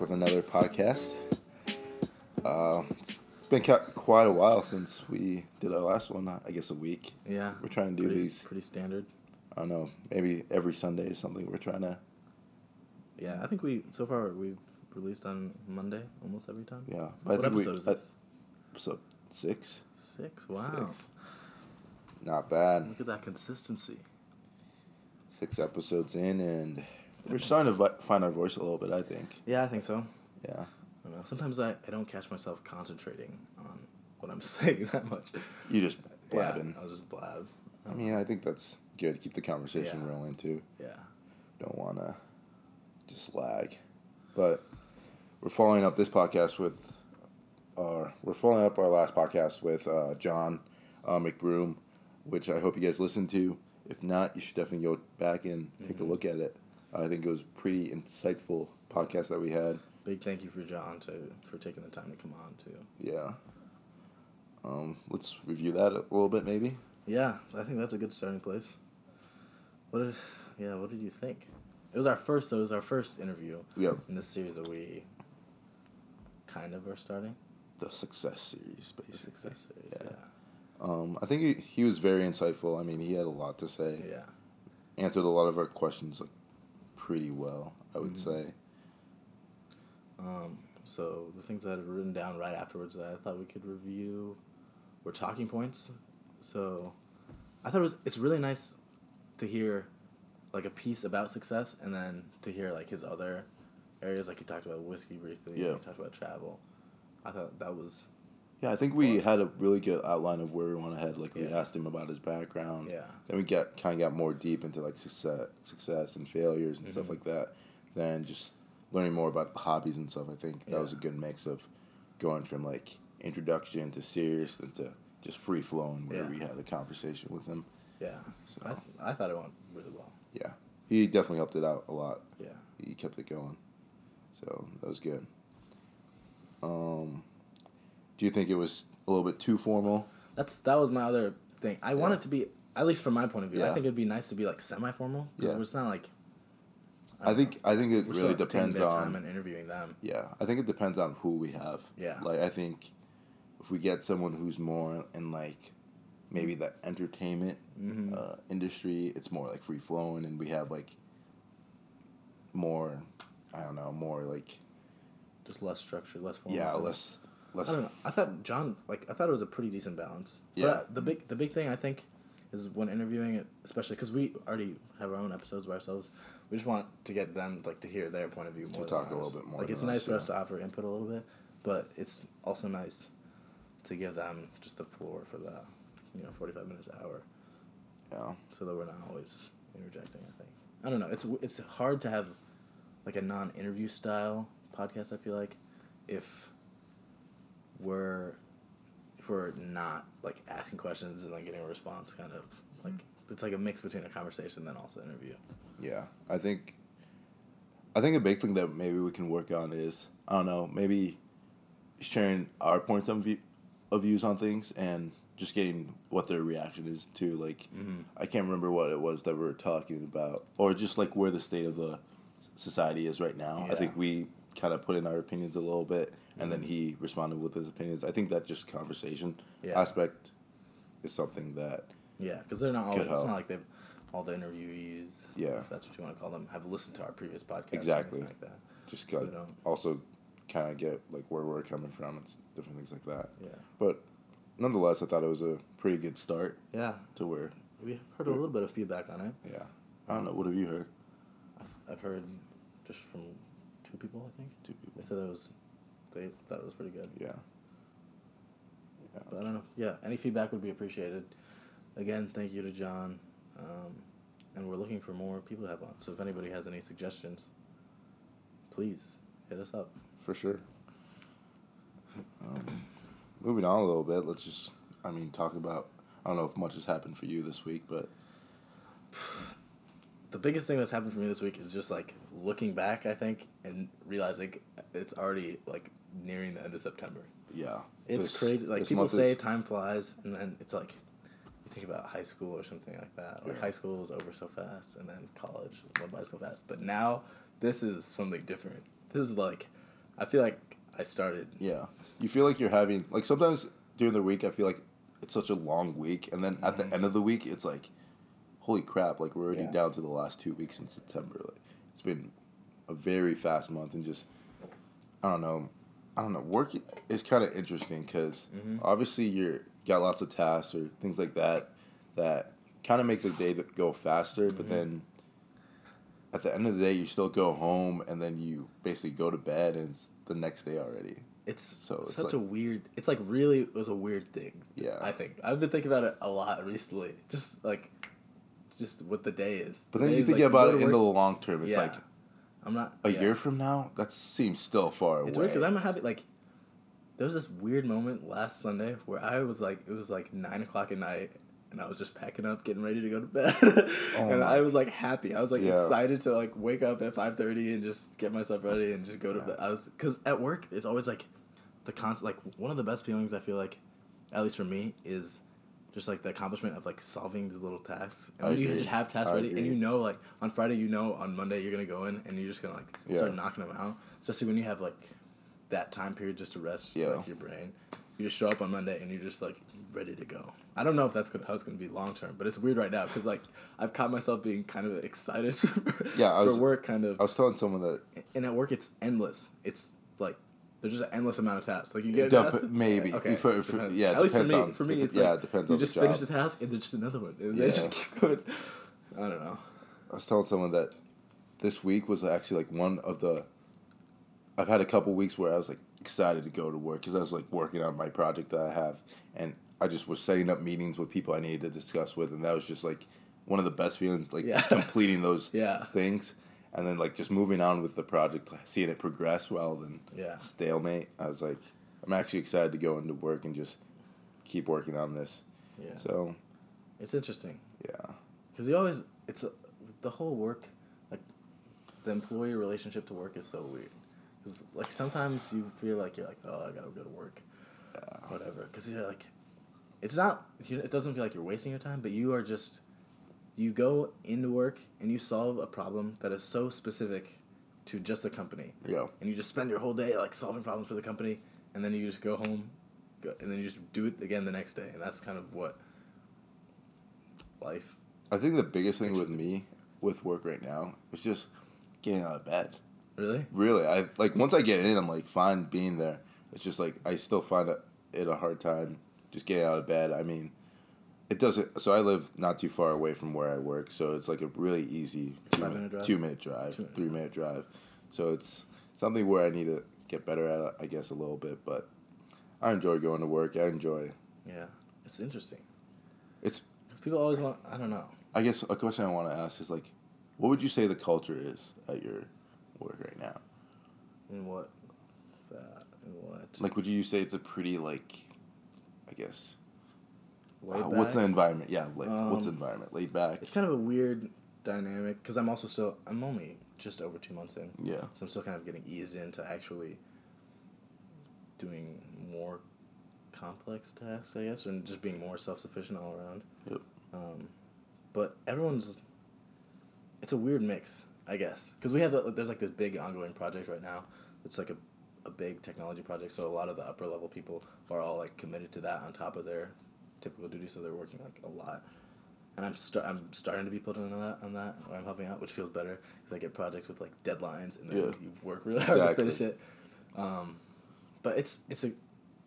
back with another podcast. Uh, it's been quite a while since we did our last one. I guess a week. Yeah. We're trying to do pretty, these. Pretty standard. I don't know. Maybe every Sunday is something we're trying to. Yeah, I think we so far we've released on Monday almost every time. Yeah, but What think we- episode is this? episode six. Six. Wow. Six. Not bad. Look at that consistency. Six episodes in, and we're starting to find our voice a little bit. I think. Yeah, I think so. Yeah. I don't know. Sometimes I, I don't catch myself concentrating on what I'm saying that much. You just blabbing. Yeah, I was just blab. I mean, I think that's good. Keep the conversation Yeah. rolling too. Yeah. don't want to just lag. But we're following up this podcast with, uh, we're following up our last podcast with uh, John uh, McBroom, which I hope you guys listened to. If not, you should definitely go back and take a Mhm. look at it. I think it was pretty insightful podcast that we had. Big thank you for John to for taking the time to come on too. Yeah. Um, let's review that a little bit, maybe. Yeah, I think that's a good starting place. What did, yeah, what did you think? It was our first so it was our first interview Yep. in this series that we kind of are starting. The success series, The basically. success is, Yeah. yeah. Um, I think he, he was very insightful. I mean, he had a lot to say. Yeah. answered a lot of our questions like pretty well, I would Mhm. say. Um, so the things that I had written down right afterwards that I thought we could review were talking points. So I thought it was it's really nice to hear like a piece about success and then to hear like his other areas like he talked about whiskey briefly, Yeah. he talked about travel. I thought that was Yeah, I think we had a really good outline of where we want to head. Like we Yeah. asked him about his background. yeah. Then we got kind of got more deep into like success, success and failures and stuff Mhm. like that. Then just learning more about hobbies and stuff. I think that was a good mix of going from like introduction to serious and to just free flowing where Yeah. we had a conversation with him. Yeah. So I, th- I thought it went really well. yeah, he definitely helped it out a lot. Yeah. he kept it going. So that was good. Um, do you think it was a little bit too formal? That's that was my other thing. I want it to be at least from my point of view. I think it'd be nice to be like semi formal because Yeah. it's not like I think I think it really depends their time on and interviewing them. yeah. I think it depends on who we have. Yeah. Like I think if we get someone who's more in like maybe the entertainment Mhm. uh, industry, it's more like free flowing, and we have like more. I don't know, more like Just less structured, less formal. yeah, less less. I don't know. I thought John like I thought it was a pretty decent balance. But, Yeah. uh, the big the big thing I think is when interviewing it, especially because we already have our own episodes by ourselves. We just want to get them like to hear their point of view more. than talk a little bit more Like it's nice us, for us to offer input a little bit, but it's also nice to give them just the floor for the you know forty five minutes hour. Yeah. so that we're not always interjecting. I think I don't know. It's it's hard to have like a non-interview style podcast. I feel like if we're not like asking questions and like getting a response, kind of like it's like a mix between a conversation and then also interview. Yeah, I think. I think a big thing that maybe we can work on is I don't know maybe sharing our points of view of views on things and just getting what their reaction is to like Mm-hmm. I can't remember what it was that we were talking about or just like where the state of the society is right now. I think we kind of put in our opinions a little bit and then Mhm. he responded with his opinions. I think that just conversation Yeah. aspect is something that Yeah, because they're not always. It's not like they've all the interviewees. Yeah. if that's what you want to call them, have listened to our previous podcast. Exactly. like that. just So they don't- also kind of get like where we're coming from and different things like that. Yeah. But nonetheless, I thought it was a pretty good start Yeah, to where we heard a little bit of feedback on it. yeah. I don't know. What have you heard? I've heard just from two people, I think. Two people. They said it was, they thought it was pretty good. Yeah. Yeah. But I don't know. Yeah, any feedback would be appreciated. Again, thank you to John. Um, and we're looking for more people to have on. So if anybody has any suggestions, please hit us up. For sure. Um, moving on a little bit, let's just, I mean, talk about. I don't know if much has happened for you this week, but The biggest thing that's happened for me this week is just like looking back, I think, and realizing it's already like nearing the end of September. yeah, It's this- crazy. Like people say, is- time flies, and then it's like you think about high school or something like that. Like Yeah. high school is over so fast, and then college went by so fast. But now this is something different. This is like I feel like I started. Yeah, you feel like you're having like sometimes during the week I feel like it's such a long week, and then at the mm-hmm. end of the week it's like, holy crap! Like we're already Yeah. down to the last two weeks in September. Like it's been a very fast month, and just I don't know, I don't know. Work is kind of interesting because mm-hmm. obviously you're got lots of tasks or things like that that kind of make the day go faster, but mm-hmm. then. At the end of the day, you still go home and then you basically go to bed and it's the next day already. It's So it's such like- a weird. It's like really it was a weird thing. Yeah. I think I've been thinking about it a lot recently. Just like, just what the day is. But The then you think like, about it in the long term. It's Yeah. like I'm not a yeah. year from now. That seems still far It's away. weird because I'm having like, there was this weird moment last Sunday where I was like, it was like nine o'clock at night, and I was just packing up, getting ready to go to bed, oh and my- I was like happy. I was like Oh Yeah. excited to like wake up at five thirty and just get myself ready and just go to bed. I was because at work it's always like, the constant like one of the best feelings I feel like, at least for me is. Just like the accomplishment of like solving these little tasks, and I when you just have tasks I ready, and you know, like on Friday, you know, on Monday you're gonna go in, and you're just gonna like start knocking them out. Especially when you have like that time period just to rest Yeah. like your brain. You just show up on Monday and you're just like ready to go. I don't know if that's gonna, how it's gonna be long term, but it's weird right now because like I've caught myself being kind of excited Yeah, I for was- work, kind of. I was telling someone that and at work, it's endless. It's like there's just an endless amount of tasks. Like you get Dep- task, maybe. Okay, For- for- depends. yeah, At least for me, on- for me, it's yeah, like it depends you on the just finish the task and there's just another one. And they just keep going. I don't know. I was telling someone that this week was actually like one of the. I've had a couple weeks where I was like excited to go to work because I was like working on my project that I have, and I just was setting up meetings with people I needed to discuss with, and that was just like one of the best feelings, like Yeah. completing those Yeah. things, and then like just moving on with the project, seeing it progress rather than Yeah. stalemate. I was like, I'm actually excited to go into work and just keep working on this. Yeah, So it's interesting. yeah, Because you always, it's a, the whole work, like the employee relationship to work is so weird. Because like sometimes you feel like you're like, oh, I gotta go to work, whatever. Because you're like, it's not, it doesn't feel like you're wasting your time, but you are just, you go into work and you solve a problem that is so specific to just the company, yeah. and you just spend your whole day like solving problems for the company, and then you just go home, go, and then you just do it again the next day, and that's kind of what life I think the biggest thing with me with work right now is just getting out of bed. Really? Really, I like once I get in, I'm like fine being there. It's just like I still find it, it a hard time just getting out of bed. I mean, it doesn't. So I live not too far away from where I work, so it's like a really easy two minute, minute drive? two minute drive, Two three minute drive. So it's something where I need to get better at, I guess, a little bit. But I enjoy going to work. I enjoy. Yeah. It's interesting. It's. Because people always want, I don't know. I guess a question I want to ask is like, what would you say the culture is at your work right now? In what? Uh, that, in what? Like, would you say it's a pretty like, I guess, Laid uh, what's the environment? Yeah, like what's the Um, environment? Laid back. It's kind of a weird dynamic because I'm also still, I'm only just over two months in. Yeah, So I'm still kind of getting eased into actually doing more complex tasks, I guess, and just being more self sufficient all around. Yep. Um, but everyone's, it's a weird mix, I guess, because we have the, there's like this big ongoing project right now. It's like a, a big technology project, so a lot of the upper level people are all like committed to that on top of their typical duties, so they're working like a lot. And I'm start I'm starting to be put on that on that, or I'm helping out, which feels better because I get projects with like deadlines, and then Yeah. you work really hard Exactly. to finish it. Um, but it's it's a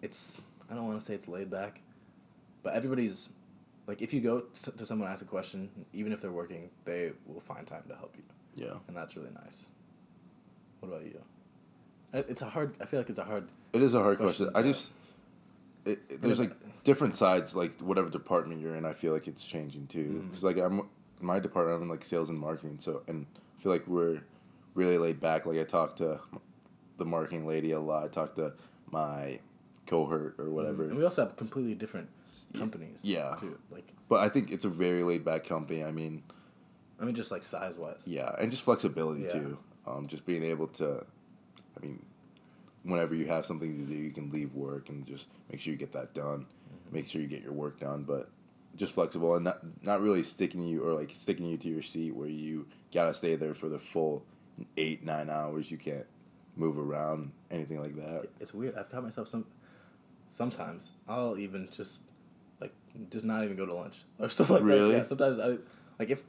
it's I don't want to say it's laid back, but everybody's like if you go to, to someone ask a question, even if they're working, they will find time to help you, yeah. and that's really nice. What about you? It- It's a hard. I feel like it's a hard. It is a hard Question question. I just, it, it- there's like different sides. Like whatever department you're in, I feel like it's changing too. Mm-hmm. Because like I'm, my department, I'm in like sales and marketing. So and I feel like we're really laid back. Like I talk to the marketing lady a lot. I talk to my cohort or whatever. And we also have completely different companies. yeah. Too. Like But I think it's a very laid back company. I mean, I mean, just like size wise. yeah, and just flexibility Yeah. too. Um, just being able to, I mean, whenever you have something to do, you can leave work and just make sure you get that done. Mm-hmm. Make sure you get your work done, but just flexible and not not really sticking you or like sticking you to your seat where you gotta stay there for the full eight nine hours. You can't move around, anything like that. It's weird. I've caught myself some. Sometimes I'll even just like just not even go to lunch or stuff like Really? that. Yeah. Sometimes I like if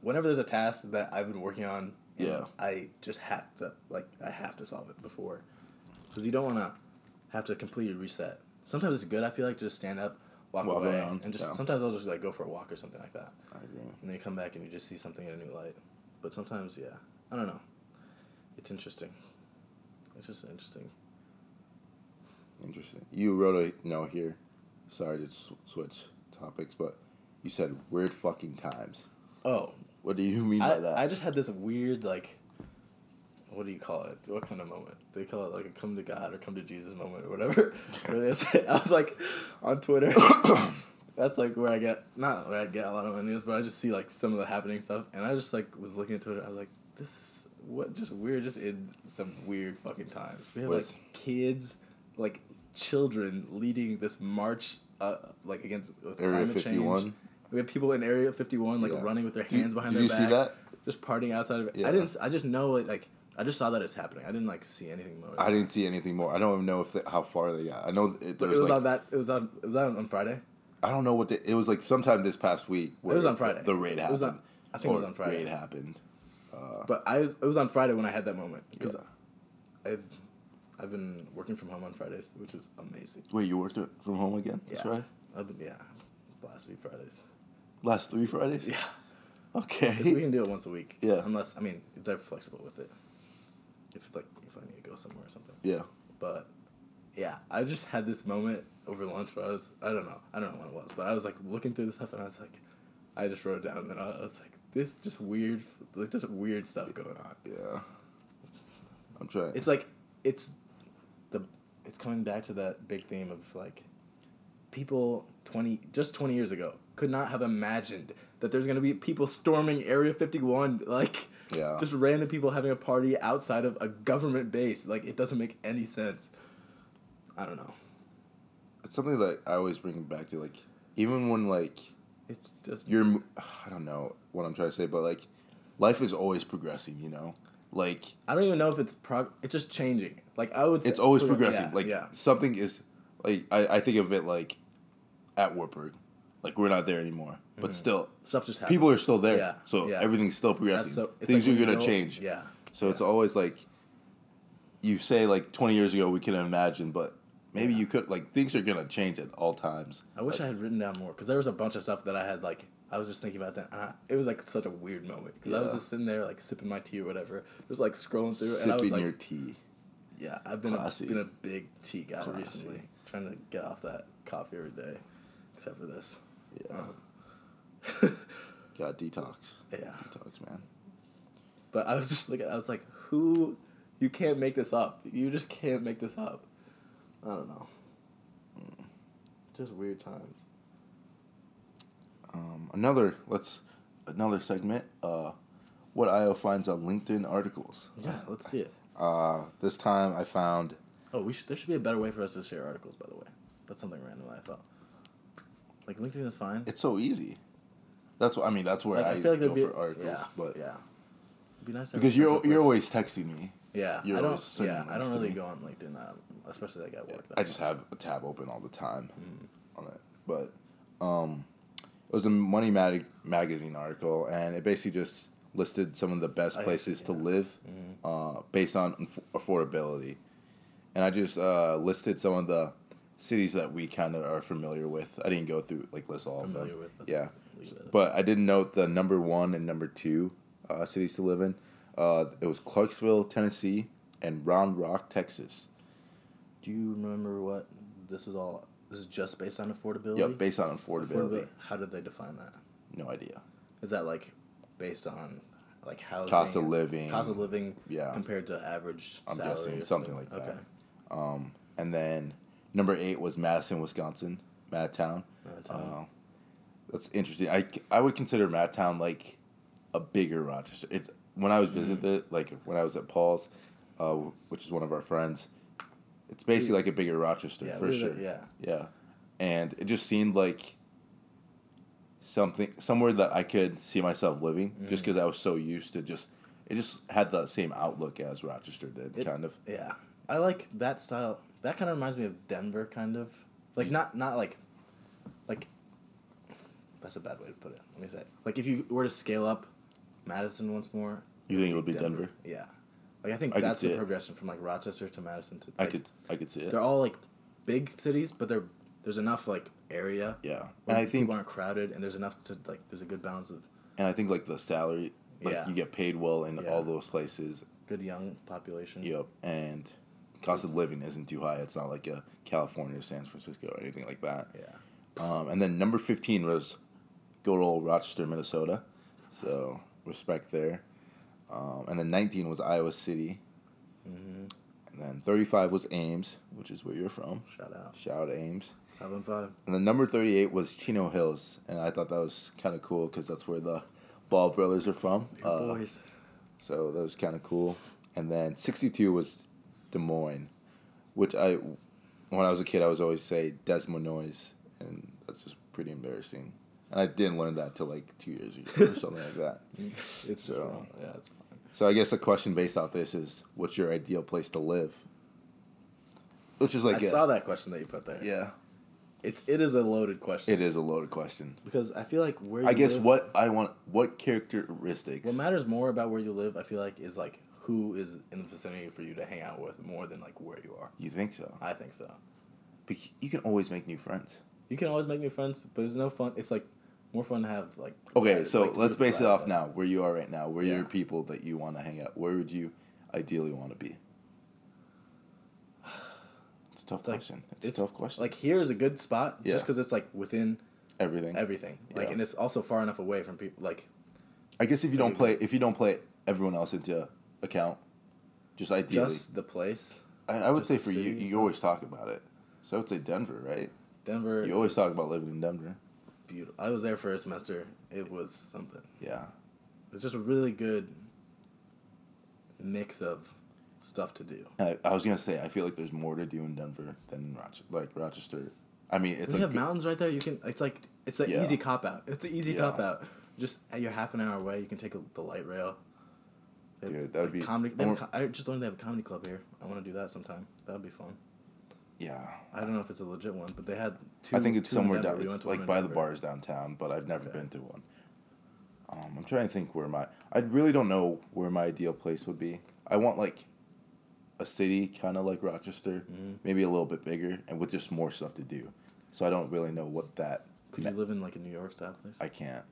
whenever there's a task that I've been working on. Yeah. I just have to like I have to solve it before, because you don't want to have to completely reset. Sometimes it's good. I feel like to just stand up, walk, Walk away, around, and just yeah. sometimes I'll just like go for a walk or something like that. I agree. and then you come back and you just see something in a new light. But sometimes, yeah, I don't know. It's interesting. It's just interesting. Interesting. You wrote a note here. Sorry to sw- switch topics, but you said weird fucking times. Oh, What do you mean by that? I just had this weird like, what do you call it? What kind of moment? They call it like a come to God or come to Jesus moment or whatever. Where they say- I was like, on Twitter. That's like where I get not where I get a lot of my news, but I just see like some of the happening stuff, and I just like was looking at Twitter. I was like, this is what just weird, just in some weird fucking times. We have With- like kids, like children leading this march, uh, like against with Area climate 51? change. We have people in Area Fifty One like Yeah. running with their you- hands behind did their you back. see that? Just partying outside of it. Yeah. I didn't. I just know it. Like I just saw that it's happening. I didn't like see anything more. I didn't see anything more. I don't even know if they, how far they got. I know it, there was, it was like on that. It was on. It was on on Friday. I don't know what the, it was like. Sometime this past week. Where was on Friday. The raid It happened. was on- I think it was on Friday. Raid happened. Uh, but I it was on Friday when I had that moment because Yeah. I've I've been working from home on Fridays, which is amazing. Wait, you worked from home again? That's yeah. right. I've been, yeah, last three Fridays. Last three Fridays. Yeah, Okay. We can do it once a week. Yeah. unless I mean they're flexible with it. If like if I need to go somewhere or something. yeah. But yeah, I just had this moment over lunch where I was I don't know I don't know what it was, but I was like looking through the stuff and I was like, I just wrote it down and I was like, this just weird, like just weird stuff going on. Yeah. I'm trying. It's like it's the it's coming back to that big theme of like people 20 just 20 years ago could not have imagined that there's going to be people storming area 51 like Yeah. just random people having a party outside of a government base like it doesn't make any sense i don't know it's something that I always bring back to like even when like it's just you're I don't know what I'm trying to say, but like life is always progressing. You know, like i don't even know if it's prog it's just changing like i would say it's always yeah, progressing. like yeah something is like I, I think of it like at Wartburg, like we're not there anymore, but mm-hmm. still stuff just happens people are still there. Yeah, So yeah. everything's still progressing. So- Things like are gonna go- change. yeah So it's always like you say like 20 years ago we couldn't imagine, but maybe Yeah. you could like things are gonna change at all times. I wish I had written down more because there was a bunch of stuff that I had like I was just thinking about that. And I, it was like such a weird moment because I was just sitting there like sipping my tea or whatever, just like scrolling through, and I was Sipping like, your tea. "Yeah, I've been a, been a big tea guy Classy. recently, trying to get off that coffee every day, except for this." Yeah. Um, Got detox. yeah, Detox, man. but I was just like, I was like, "Who? You can't make this up. You just can't make this up." I don't know. Just weird times. Um, another let's another segment. Uh, what IO finds on LinkedIn articles. Yeah, let's see it. Uh, this time I found Oh, we should. There should be a better way for us to share articles. By the way, that's something random I thought. Like LinkedIn is fine. it's so easy. That's what I mean. That's where Like, I, feel like go be- for articles, yeah, but yeah, It'd be nice to because you're you're always texting me. yeah. you're I don't yeah. I don't really go on LinkedIn, uh, especially like at work. I just have a tab open all the time Mm-hmm. on it. But um, it was a Money Mag- magazine article, and it basically just listed some of the best I places to yeah. live uh, based on affordability. And I just uh, listed some of the cities that we kind of are familiar with. I didn't go through like list all Familiar of them. with, yeah, but I did note the number one and number two uh, cities to live in. Uh, it was Clarksville, Tennessee, and Round Rock, Texas. Do you remember what this was all? This is just based on affordability. Yep, based on affordability. How did they define that? No idea. Is that like based on like housing, Cost of living. cost of living, Yeah. compared to average? I'm guessing or something like that. Okay. Um, and then number eight was Madison, Wisconsin, Madtown. Madtown. Uh, that's interesting. I, I would consider Madtown like a bigger Rochester. It's when I was visited, Mm-hmm. like when I was at Paul's, uh, which is one of our friends. It's basically like a bigger Rochester Yeah, for sure. yeah. Yeah, and it just seemed like something somewhere that I could see myself living, just Mm. because I was so used to just It just had the same outlook as Rochester did, It- kind of. Yeah, I like that style. That kind of reminds me of Denver, kind of. Like not not like, like. That's a bad way to put it. Let me say, like if you were to scale up, Madison once more. You think it would be Denver? Yeah, like I think I that's the it. progression from like Rochester to Madison to. Denver. I like, could I could see it. They're all like big cities, but they're there's enough like area. Yeah, and I think people aren't crowded, and there's enough to like there's a good balance of and I think like the salary, like Yeah. you get paid well in Yeah. all those places. good young population. Yep, and cost of living isn't too high. It's not like a California, San Francisco, or anything like that. Yeah. Um, and then number fifteen was good old Rochester, Minnesota. So respect there. Um, and then nineteen was Iowa City. Mm-hmm. And then thirty-five was Ames, which is where you're from. Shout out. Shout out Ames. On five. And then number 38 was Chino Hills. And I thought that was kind of cool because that's where the Ball brothers are from. Your Uh, boys. so that was kind of cool. And then 62 was Des Moines, which I, when I was a kid, I was always say Des Moines. And that's just pretty embarrassing. And I didn't learn that till like two years ago or something like that. It's So- wrong. Yeah, it's fine. So I guess the question based off this is what's your ideal place to live? Which is like, I a- saw that question that you put there. yeah, It, it is a loaded question. it is a loaded question. because I feel like where you I guess live, what I want, what characteristics? what matters more about where you live, I feel like, is like who is in the vicinity for you to hang out with more than like where you are. You think so? I think so. Bec- You can always make new friends. You can always make new friends, but it's no fun. It's like more fun to have like. Okay, so like, let's base it off that. now. Where you are right now, where Yeah. your people that you want to hang out. Where would you ideally want to be? It's a tough It's like- question. It's, a tough question. Like here is a good spot Yeah. just because it's like within everything. everything. Like Yeah. and it's also far enough away from people. Like I guess if you don't play, if you don't play everyone else into account, just ideally, just the place. I, I would just say for you, you stuff. always talk about it. So I would say Denver, right? Denver. You always talk about living in Denver. beautiful. I was there for a semester. It was something. Yeah. It's just a really good mix of stuff to do. I, I was gonna say I feel like there's more to do in Denver than Rochester. Like Rochester, I mean, it's you like have mountains right there. You can. It's like it's an Yeah. easy cop out. It's an easy Yeah. cop out. Just you're half an hour away. You can take a, the light rail. They Dude, that would be comedy. they have a more- co- I just learned they have a comedy club here. I want to do that sometime. That would be fun. yeah. I don't know if it's a legit one, but they had two. I think it's somewhere down. We It's like by the bars downtown, but I've never Okay. been to one. Um, I'm trying to think where my. I really don't know where my ideal place would be. I want like a city, kind of like Rochester, Mhm. maybe a little bit bigger, and with just more stuff to do. So I don't really know what that. Could you live in like a New York style place? I can't.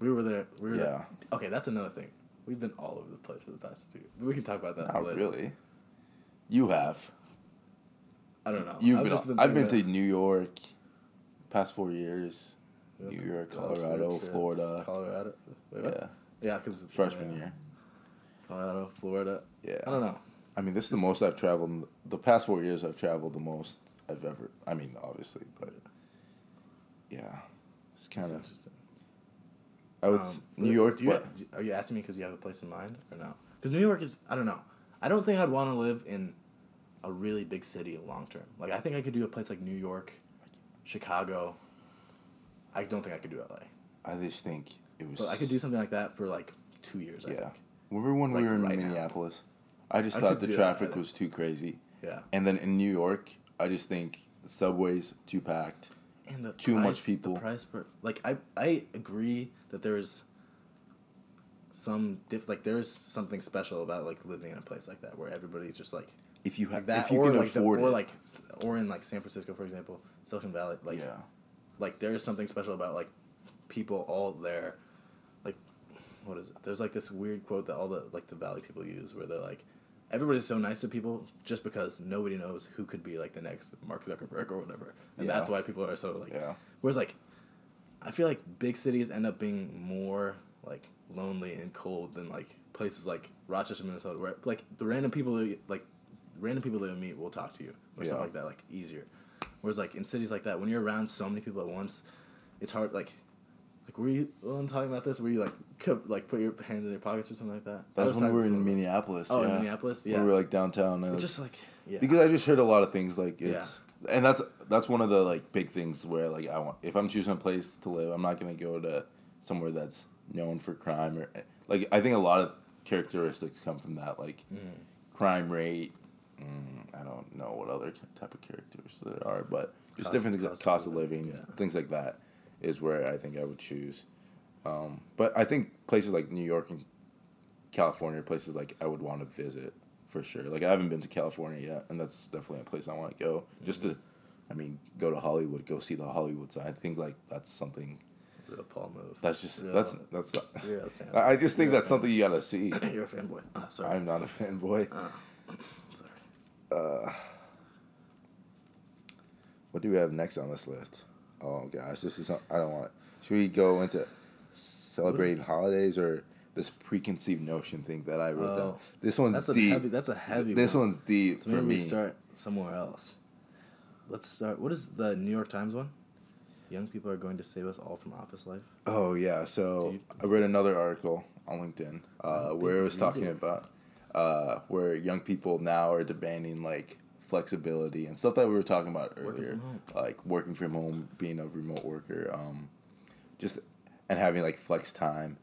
we were there. We were Yeah. there. Okay, that's another thing. We've been all over the place for the past two. We can talk about that Not later. really. You have. I don't know. You've I've been. been I've been to New York. Past four years. New York, Colorado. Florida. Colorado. Wait, what? Yeah. Yeah, because Freshman year. Colorado, Florida. Yeah. I don't know. I mean, this is the most I've traveled. The past four years, I've traveled the most I've ever. I mean, obviously, but yeah, it's kind of. I would Um, s New York. Do you, do- are you asking me because you have a place in mind or no? Because New York is I don't know. I don't think I'd want to live in a really big city long term. Like I think I could do a place like New York, Chicago. I don't think I could do LA, I just think it was. but I could do something like that for like two years. I Yeah. think. Remember when like we were in right now. Minneapolis? I just I thought the traffic was too crazy, Yeah. and then in New York, I just think the subways too packed. And the Too much people. The price per like I I agree that there's some diff like there's something special about like living in a place like that where everybody's just like If you like have, that if you or can like the- or like or in like San Francisco for example Silicon Valley like yeah, like there is something special about like people all there like what is it? There's like this weird quote that all the like the valley people use where they're like everybody's so nice to people just because nobody knows who could be like the next Mark Zuckerberg or whatever and Yeah. that's why people are so like yeah, whereas like I feel like big cities end up being more like lonely and cold than like places like Rochester, Minnesota, where like the random people that like random people that you meet will talk to you or Yeah. stuff like that, like easier. Whereas like in cities like that, when you're around so many people at once, it's hard. Like, like were you well, I'm talking about this? Were you like like put your hands in your pockets or something like that? That's when we were in Minneapolis. Oh, yeah. in Minneapolis, When yeah. we were like downtown. And It's just like yeah. because I just heard a lot of things like it's and that's that's one of the like big things where like I want if I'm choosing a place to live, I'm not gonna go to somewhere that's known for crime or like I think a lot of characteristics come from that, like Mm. crime rate. Mm, I don't know what other type of characters there are, but just Cost- different things, cost cost, of of living, living, yeah. things like that, is where I think I would choose. Um, but I think places like New York and California, are places like I would want to visit for sure. Like I haven't been to California yet, and that's definitely a place I want to go. Just to, I mean, go to Hollywood, go see the Hollywood side. I think like that's something. Real Paul move. That's just Real- that's that's. You're. I I just think You're that's something you gotta see. You're a fanboy. Oh, sorry. I'm not a fanboy. Oh, sorry. What do we have next on this list? Oh gosh, this is I don't want. Should we go into celebrating holidays or this preconceived notion thing that I wrote down? Oh, This one's That's a deep. heavy. That's a heavy. this one. one's deep So for me. we start somewhere else. Let's start. What is the New York Times one? Young people are going to save us all from office life. Oh yeah, so Dude. I read another article on LinkedIn uh, where it was talking about uh, where young people now are demanding like flexibility and stuff that we were talking about earlier, home. like working from home, being a remote worker, um, just and having like flex time,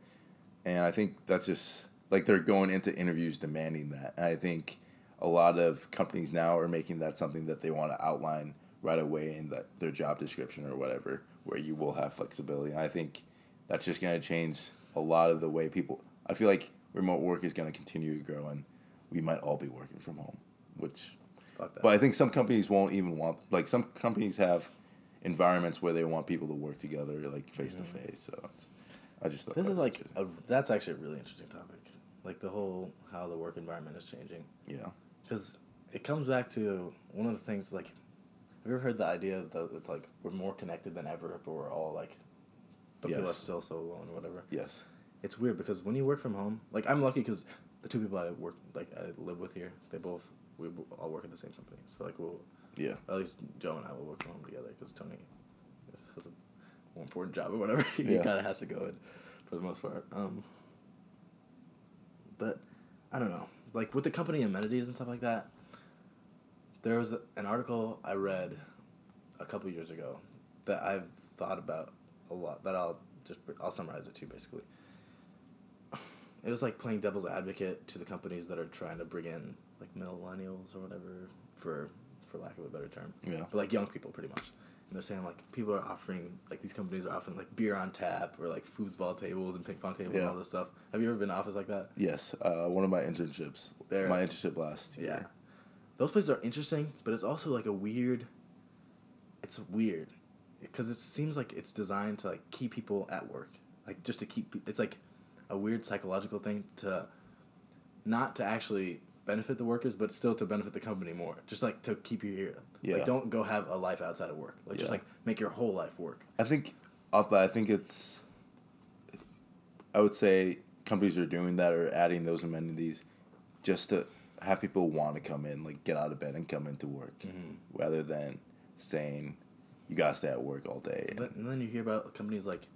and I think that's just like they're going into interviews demanding that. And I think a lot of companies now are making that something that they want to outline right away in that their job description or whatever, where you will have flexibility. And I think that's just going to change a lot of the way people. I feel like remote work is going to continue to grow, and we might all be working from home, which. Fuck that. But I think some companies won't even want like some companies have environments where they want people to work together like face to face. So it's, I just thought this that is like a, that's actually a really interesting topic. Like the whole how the work environment is changing. yeah because it comes back to one of the things like have you ever heard the idea that it's like we're more connected than ever but we're all like but people are still so alone or whatever yes it's weird because when you work from home like i'm lucky because the two people i work like i live with here they both we all work at the same company so like we'll yeah at least joe and i will work from home together because tony has a more important job or whatever he Yeah. kind of has to go in for the most part um but I don't know. Like with the company amenities and stuff like that, there was an article I read a couple years ago that I've thought about a lot. That I'll just I'll summarize it too. Basically, it was like playing devil's advocate to the companies that are trying to bring in like millennials or whatever for for lack of a better term. Yeah. But like young people, pretty much. And they're saying like people are offering like these companies are offering like beer on tap or like foosball tables and ping pong tables and all this stuff. Have you ever been to office like that? yes uh, one of my internships There. my internship last year Yeah. Those places are interesting, but it's also like a weird. It's weird, because it seems like it's designed to like keep people at work, like just to keep. It's like a weird psychological thing to, not to actually benefit the workers, but still to benefit the company more. Just like to keep you here. Yeah. Like don't go have a life outside of work. Like just like make your whole life work. I think off that I think it's I would say companies are doing that or adding those amenities just to have people want to come in like get out of bed and come into work Mm-hmm. rather than saying you gotta stay at work all day and- But, and then you hear about companies like,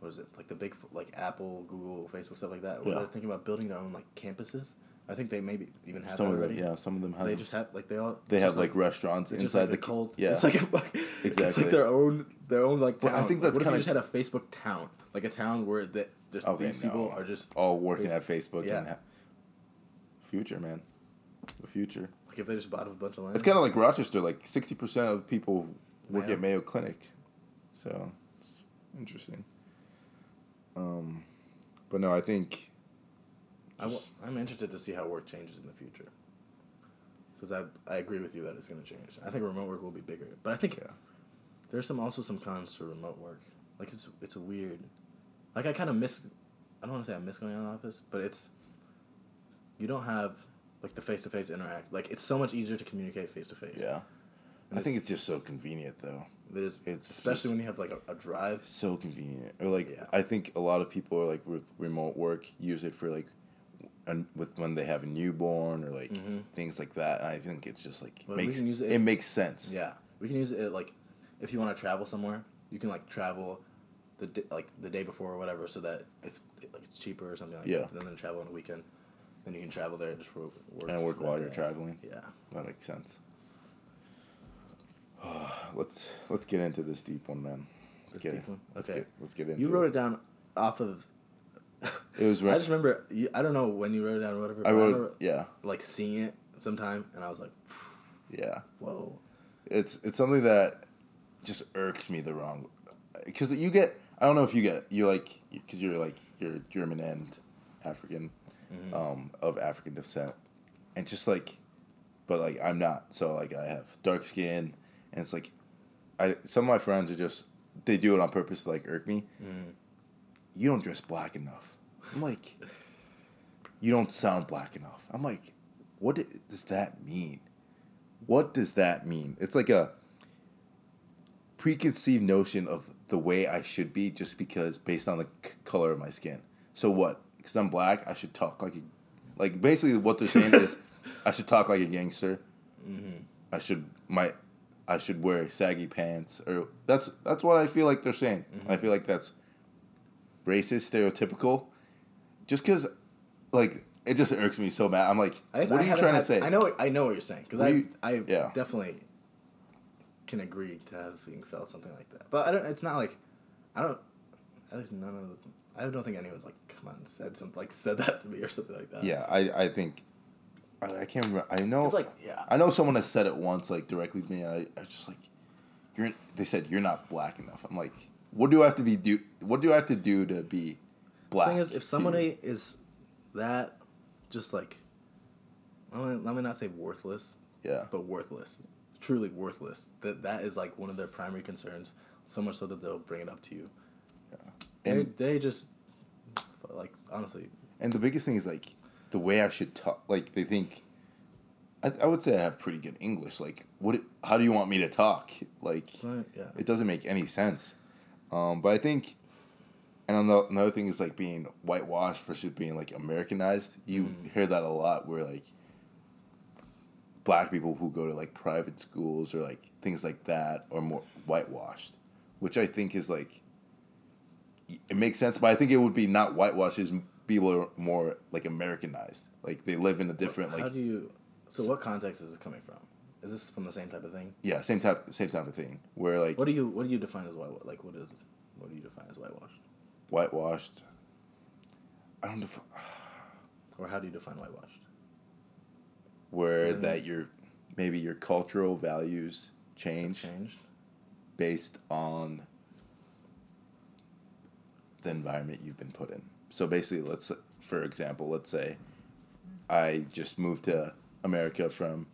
what is it? Like the big like Apple, Google, Facebook, stuff like that. Where Yeah. they're thinking about building their own like campuses. I think they maybe even have some that of them already. yeah some of them have They just have like they all. they have just like, restaurants inside like the cult. yeah It's like a fuck- It's Exactly. like their own their own like Well, town. I think Like, that's what if you kinda- just had a Facebook town, like a town where that just Okay, these people are just all working at Facebook Yeah. and ha- future man the future like if they just bought a bunch of land. It's kind of like Rochester. Like sixty percent of people work Mayo. at Mayo Clinic, so it's interesting. Um, but no, I think. I w- just- I'm interested to see how work changes in the future. Because I, I agree with you that it's going to change. I think remote work will be bigger, but I think yeah, there's some also some cons to remote work. Like it's it's a weird, like I kind of miss. I don't want to say I miss going to the office, but it's. You don't have like the face to face interact. Like it's so much easier to communicate face to face. yeah. And I think it's- just so convenient though. It is, It's especially when you have like a, a drive. So convenient. Or like Yeah. I think a lot of people are like with remote work use it for like, with when they have a newborn or like Mhm. things like that. And I think it's just like Well, makes it it, if- makes sense. Yeah, we can use it like if you want to travel somewhere, you can like travel the d- like the day before or whatever, so that if like it's cheaper or something like Yeah. that, then then travel on a weekend, then you can travel there and just work. work And work while you're traveling. Yeah. That makes sense. let's let's get into this deep one, man. Let's This get deep it. one? Let's Okay. get let's get into You wrote it down off of It was. I just remember. You, I don't know when you wrote it down or whatever. I but wrote. remember, Yeah, like seeing it sometime, and I was like, yeah. "Whoa!" It's it's something that just irked me the wrong, because you get. I don't know if you get you like because you're like you're German and African, um, of African descent, and just like, but like I'm not. So like I have dark skin, and it's like, I some of my friends are just they do it on purpose to like irk me. You don't dress black enough. I'm like, you don't sound black enough. I'm like, what does that mean? What does that mean? It's like a preconceived notion of the way I should be just because based on the c- color of my skin. So what? Because I'm black, I should talk like a, like basically what they're saying is, I should talk like a gangster. Mm-hmm. I should my, I should wear saggy pants or that's that's what I feel like they're saying. Mm-hmm. I feel like that's racist, stereotypical. Just because, like, it just irks me so bad. I'm like, what I are you trying had- to say? I know. I know what you're saying because I you- I yeah. definitely can agree to having felt something like that. But I don't. It's not like I don't. At least none of. The, I don't think anyone's like come on said something like said that to me or something like that. Yeah, I, I think I, I can't remember. I know It's like yeah. I know someone has said it once, like directly to me. And I, I was just like, you're. They said you're not black enough. I'm like, what do I have to be do? What do I have to do to be black? The thing is, if somebody is that just like, let me, not say worthless, yeah, but worthless, truly worthless. That that is like one of their primary concerns. So much so that they'll bring it up to you. Yeah. and they they just like honestly. and the biggest thing is like the way I should talk. Like they think. I, I would say I have pretty good English. Like, what? it- How do you want me to talk? Like, Yeah. it doesn't make any sense. Um, but I think, and another thing is like being whitewashed versus being like Americanized. You hear that a lot where like black people who go to like private schools or like things like that are more whitewashed, which I think is like it makes sense. But I think it would be not whitewashed as people are more like Americanized. Like they live in a different How like do you? So what context is it coming from? Is this from the same type of thing? yeah same type same type of thing where like What do you What do you define as white? Like what is? What do you define as whitewashed? whitewashed. I don't know. Or how do you define whitewashed? where that your maybe your cultural values change Changed. based on the environment you've been put in. So basically, let's for example, let's say I just moved to America from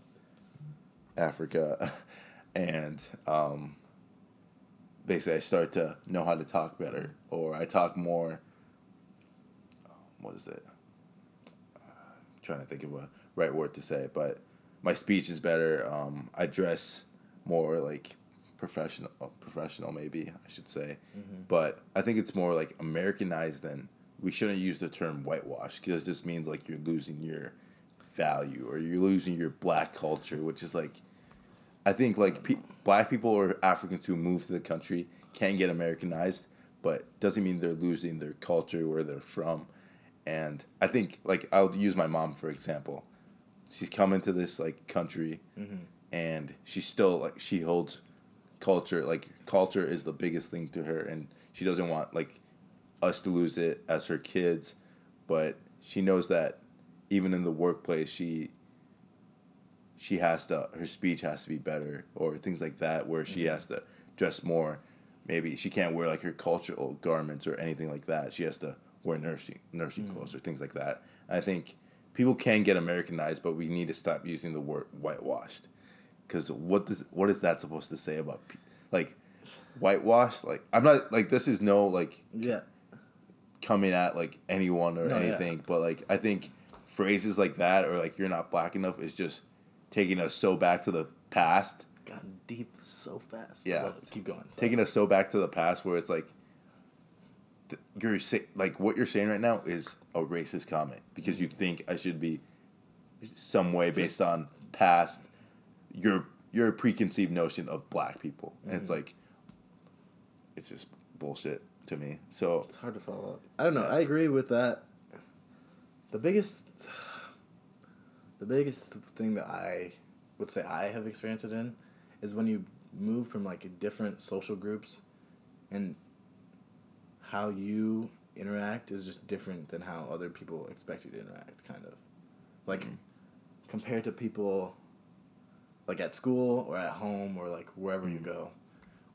Africa, and um, basically I start to know how to talk better, or I talk more. What is it? I'm trying to think of a right word to say, but my speech is better. Um, I dress more like professional, professional maybe I should say, but I think it's more like Americanized than we shouldn't use the term whitewash because this means like you're losing your value or you're losing your black culture, which is like I think like pe- black people or Africans who move to the country can get Americanized, but doesn't mean they're losing their culture where they're from. And I think like I'll use my mom for example. She's come into this like country, mm-hmm. and she's still like she holds culture like culture is the biggest thing to her, and she doesn't want like us to lose it as her kids, but she knows that even in the workplace she she has to her speech has to be better or things like that where she mm-hmm. has to dress more. Maybe she can't wear like her cultural garments or anything like that. She has to wear nursing nursing mm. clothes or things like that. I think people can get americanized but we need to stop using the word whitewashed. Because what does what is that supposed to say about pe- like whitewashed? Like i'm not like this is no like Yeah. coming at like anyone or No, yeah. anything, but like I think phrases like that or like you're not black enough is just taking us so back to the past, Gotten deep so fast. Yeah. Keep going. taking us so back to the past where it's like th- you're say, like what you're saying right now is a racist comment because you think I should be some way based on past your your preconceived notion of black people, and it's mm-hmm. like it's just bullshit to me. So It's hard to follow up. I don't know. I agree with that. The biggest, the biggest thing that I would say I have experienced it in, is when you move from like different social groups, and how you interact is just different than how other people expect you to interact, kind of. Like, Mhm. compared to people, like at school or at home or like wherever you Mhm. go,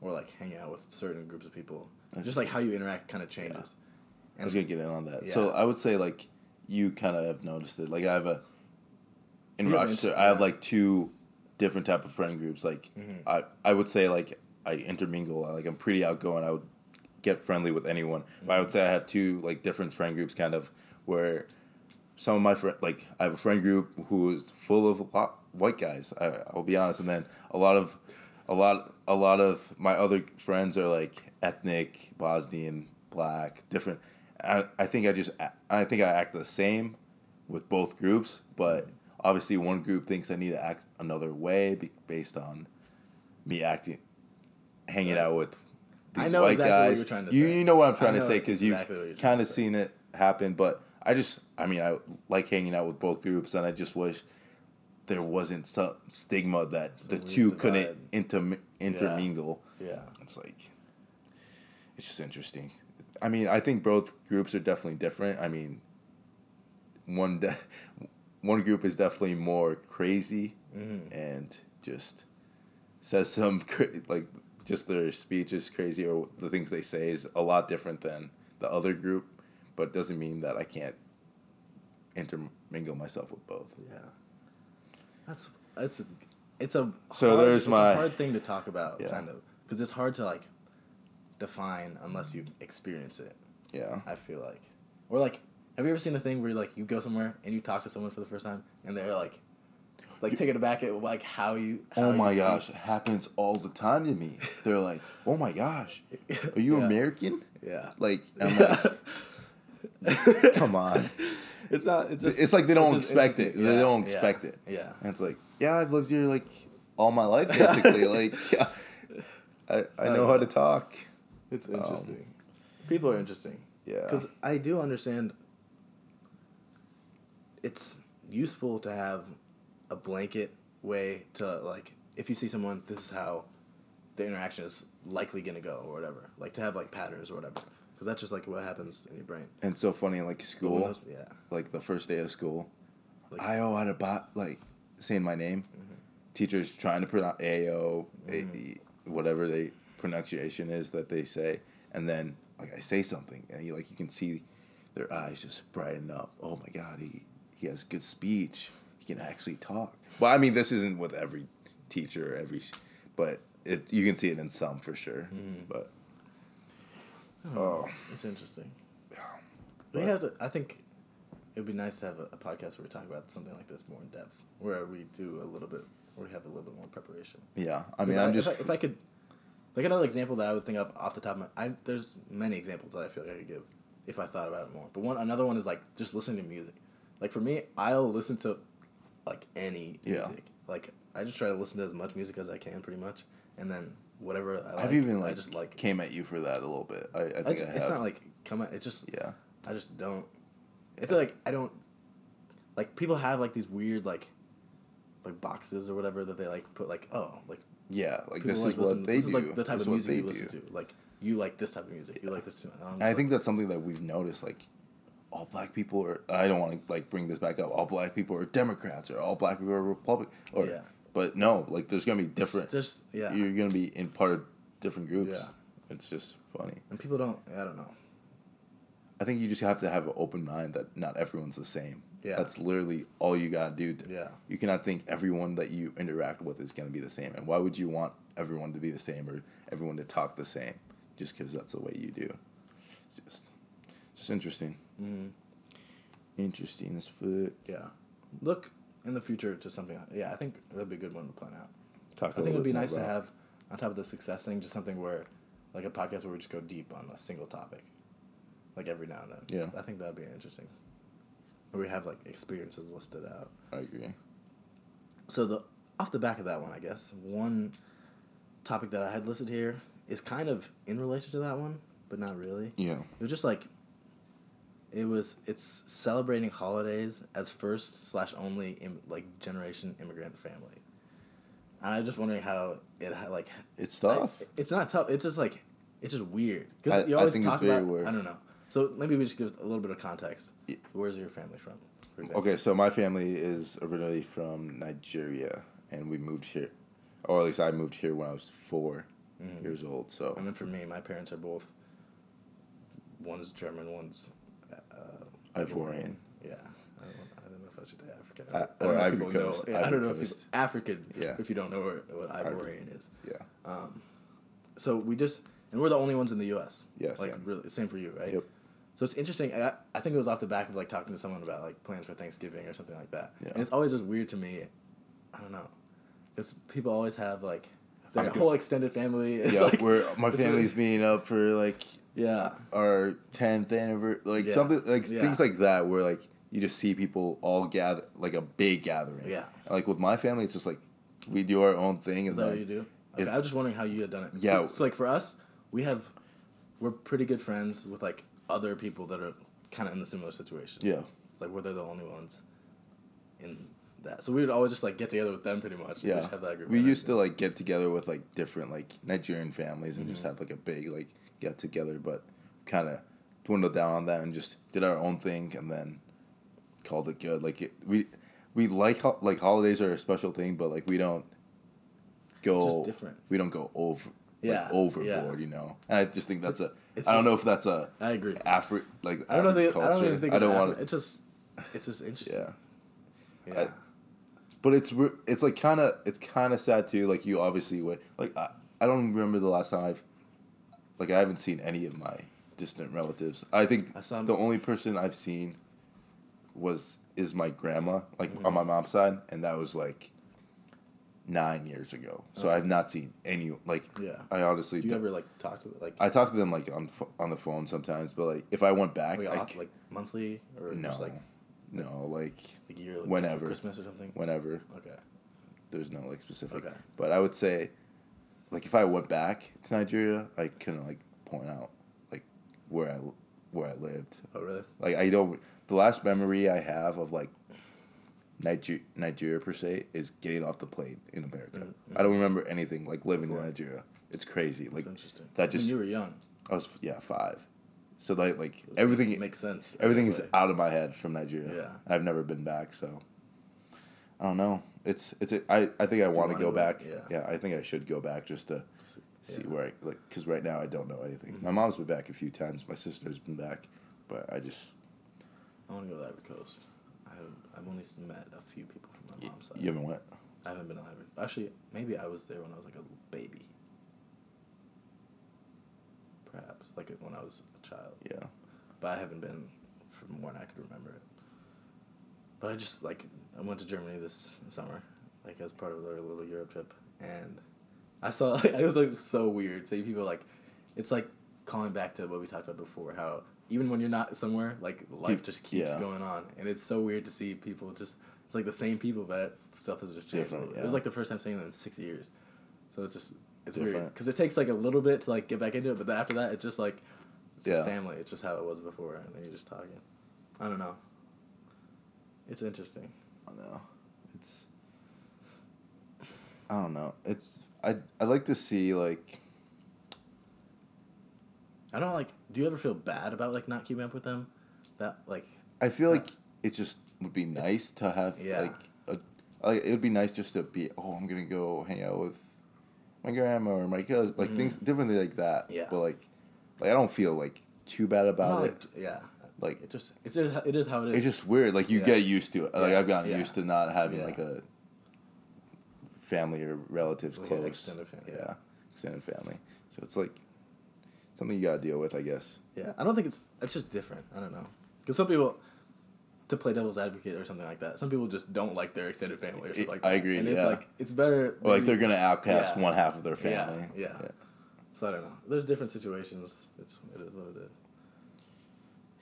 or like hang out with certain groups of people. Just like how you interact kind of changes. I was gonna get in on that. Yeah. So I would say like you kind of have noticed it. Like I have a in You Rochester, I have like two different type of friend groups. Like Mhm. I I would say like I intermingle. Like I'm pretty outgoing. I would get friendly with anyone. But I would say I have two like different friend groups, kind of where some of my friend like I have a friend group who is full of white guys. I I'll be honest, and then a lot of a lot a lot of my other friends are like ethnic Bosnian, black, different. I, I think I just I think I act the same with both groups, but obviously one group thinks I need to act another way based on me acting, hanging Right. out with these I know white exactly what guys. you're trying to you, say. you know what I'm trying to say because exactly you've kind of seen it happen. But I just I mean I like hanging out with both groups, and I just wish there wasn't some stigma that the two weird couldn't inter, intermingle. Yeah. It's like it's just interesting. I mean, I think both groups are definitely different. I mean, one de- one group is definitely more crazy Mhm. and just says some cra- like just their speech is crazy or the things they say is a lot different than the other group, but doesn't mean that I can't intermingle myself with both. Yeah. That's it's it's a So hard, there's it's my- a hard thing to talk about Yeah. kind of because it's hard to like define unless you experience it. Yeah. I feel like or like have you ever seen the thing where like you go somewhere and you talk to someone for the first time and they're like like taken aback at like how you how Oh my speak? gosh, it happens all the time to me. They're like, "Oh my gosh, are you Yeah. American?" yeah Like, I'm like, "Come on." it's not it's just It's like they don't expect it. interesting. They don't yeah, expect it. yeah And it's like, yeah, I've lived here like all my life, basically. like, yeah, I, I know how to talk. It's interesting. People are interesting. Um, Yeah. Because I do understand it's useful to have a blanket way to, like, if you see someone, this is how the interaction is likely going to go or whatever. Like, to have, like, patterns or whatever. Because that's just, like, what happens in your brain. And so funny, like school, those- yeah. like the first day of school, Like- I oh how to bot like saying my name. Mm-hmm. Teachers trying to pronounce AO, A- whatever they pronunciation is that they say, and then like I say something, and you like you can see their eyes just brighten up. Oh my god, he he has good speech. He can actually talk. Well, I mean, this isn't with every teacher, every, but it you can see it in some for sure. Mm-hmm. But Oh, it's interesting. We have to. I think it would be nice to have a, a podcast where we talk about something like this more in depth, where we do a little bit, where we have a little bit more preparation. yeah, I mean, I'm if just I, if I could, like another example that I would think of off the top of my, I there's many examples that I feel like I could give if I thought about it more. But one another one is like just listening to music. Like for me, I'll listen to like any Yeah. music. Like I just try to listen to as much music as I can, pretty much, and then whatever I like, I've even I like, just like. came at you for that a little bit. I, I think I I, have. it's not like come out. It's just yeah, I just don't. I feel like I don't. Like people have like these weird like, like boxes or whatever that they like put like oh like yeah. Like people this like is listen- what they do. this do. is like the type this of music you listen do. to. Like you like this type of music. You like this too. And I'm And just I think that's something that we've noticed. Like, all black people are. I don't want to like bring this back up. All black people are Democrats, or all black people are Republic. Or, Yeah. But no, like there's gonna be different. it's just yeah. You're gonna be in part of different groups. Yeah. It's just funny. and people don't. I don't know. I think you just have to have an open mind that not everyone's the same. Yeah. That's literally all you gotta do. Yeah. You cannot think everyone that you interact with is gonna be the same. And why would you want everyone to be the same or everyone to talk the same? Just because that's the way you do. It's just, just interesting. Mm, Interesting as fuck. yeah. Look in the future to something. Yeah, I think that'd be a good one to plan out. Talk I think it would be nice to have on top of the success thing, just something where, like a podcast where we just go deep on a single topic, like every now and then. Yeah. I think that'd be interesting. Where we have like experiences listed out. I agree. So the off the back of that one, I guess one topic that I had listed here is kind of in relation to that one, but not really. Yeah. It was just like it was it's celebrating holidays as first slash only Im, like generation immigrant family. And I'm just wondering how it ha- like It's tough. like, it's not tough. It's just like it's just weird I- because you I always talk it's very about. weird. I don't know. So maybe we just give a little bit of context. Where's your family from? Okay, so my family is originally from Nigeria, and we moved here, or at least I moved here when I was 4 Mm-hmm. years old. So And then for me, my parents are both. One's German, one's. Uh, Ivorian. Yeah, I don't, I don't know if I should say African. I don't or know if Ivory people know- Coast, yeah, I don't know if Coast. people, African. Yeah. If you don't know what, what Ivorian is. yeah, So we just and we're the only ones in the U.S. Yeah, like same. really same for you, right? Yep. So it's interesting. I, I think it was off the back of like talking to someone about like plans for Thanksgiving or something like that. Yeah. And it's always just weird to me. I don't know, because people always have like their I do- whole extended family. It's yeah. like we're my family's meeting up for like yeah, our tenth anniversary, like Yeah. something like Yeah. things like that, where like you just see people all gather, like a big gathering. Yeah. Like with my family, it's just like we do our own thing, Is that then what you do? Okay, I was just wondering how you had done it. Yeah. So like for us, we have, we're pretty good friends with like other people that are kind of in the similar situation. yeah, Like where they're the only ones in that. So we would always just like get together with them pretty much. yeah. Just have that group. We used to like get together with like different like Nigerian families and Mm-hmm. just have like a big like get together, but kind of dwindled down on that and just did our own thing and then called it good. Like it, we we like ho- like holidays are a special thing, but like we don't go Just different. We don't go over Yeah, like overboard, yeah. you know. And I just think that's a. It's I don't know if that's a I agree. Afri like I don't know. If they, I don't even think I don't want to. It's just, it's just interesting. Yeah. Yeah. I- But it's it's like kind of it's kind of sad too. Like you obviously would like I, I don't remember the last time I've like I haven't seen any of my distant relatives. I think I the only person I've seen was is my grandma like Mm-hmm. on my mom's side, and that was like nine years ago. So Okay. I've not seen any like Yeah. I honestly Do you ever like talk to like I talk to them like on on the phone sometimes, but like if I went back, like, off, c- like monthly or no, just like no, like like yearly Whenever. Christmas or something? whenever. Okay. there's no like specific. Okay. But I would say, like if I went back to Nigeria, I couldn't like point out like where I where I lived. Oh really? Like I don't. The last memory I have of like Niger- Nigeria per se is getting off the plane in America. Mm-hmm. I don't remember anything like living Before. in Nigeria. It's crazy. Like That's interesting. that just when you were young. I was yeah five. So like like everything makes sense. everything is Like, out of my head from Nigeria. Yeah. I've never been back, so I don't know. It's it's a, I I think I want to go back. Yeah. Yeah. I think I should go back just to see yeah. Mm-hmm. where I like because right now I don't know anything. My mom's been back a few times. My sister's been back, but I just I want to go to Ivory Coast. I've only met a few people from my mom's side. you haven't went. I haven't been to Ivory. Actually, maybe I was there when I was like a baby. Perhaps like when I was a child, Yeah, but I haven't been from when I could remember it. But I just like I went to Germany this summer, like as part of their little Europe trip, and I saw like, it was like so weird. Seeing people like, it's like calling back to what we talked about before. How even when you're not somewhere, like life just keeps yeah. going on, and it's so weird to see people just. It's like the same people, but stuff has just changed. Different, little. It was like the first time seeing them in six years, so it's just it's weird because it takes like a little bit to like get back into it, but then after that, it's just like it's Yeah. family. It's just how it was before, and then you're just talking. I don't know. It's interesting. I know. It's I don't know. It's I I like to see like I don't like. Do you ever feel bad about like not keeping up with them? That like I feel like it just would be nice to have Yeah. like a like it would be nice just to be oh I'm gonna go hang out with my grandma or my cousin like things differently like that. Mm-hmm. Yeah. But like like I don't feel like too bad about not, it. like, yeah, Like it just it's just, it is how it is. it's just weird. Like you Yeah. get used to it. Like Yeah. I've gotten Yeah. used to not having like a family or relatives close. extended family, yeah. Extended family. So it's like something you gotta deal with, I guess. yeah, I don't think it's it's just different. I don't know because some people. To play devil's advocate or something like that. Some people just don't like their extended family or something like I that. agree, And it's like it's better. Or like they're gonna outcast Yeah. one half of their Yeah, family. yeah. So I don't know. There's different situations. It's it is what it is.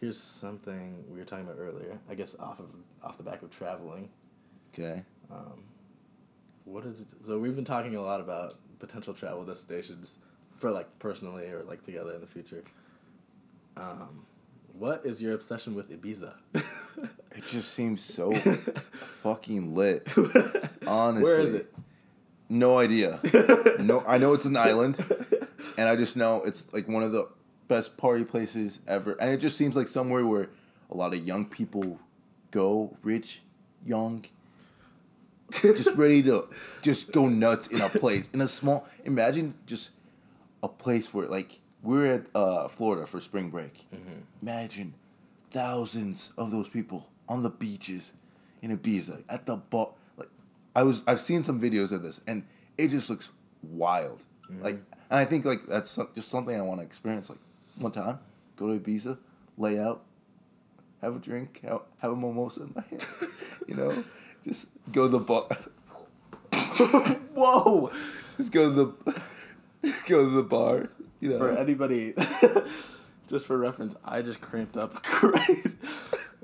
Here's something we were talking about earlier. I guess off of off the back of traveling. Okay. Um, what is it? So we've been talking a lot about potential travel destinations for like personally or like together in the future. Um, what is your obsession with Ibiza? It just seems so fucking lit. Honestly. Where is it? No idea. no, I know it's an island, and I just know it's like one of the best party places ever, and it just seems like somewhere where a lot of young people go, rich, young, just ready to just go nuts in a place in a small. Imagine just a place where like we're at uh, Florida for spring break. Imagine thousands of those people on the beaches in Ibiza at the bar. Like I was, I've seen some videos of this, and it just looks wild. Like, and I think like that's just something I want to experience. Like one time, go to Ibiza, lay out, have a drink, have, have a mimosa in my hand. you know, just go to the bar. Whoa! Just go to the go to the bar. You know, For anybody, just for reference, I just cramped up. Great.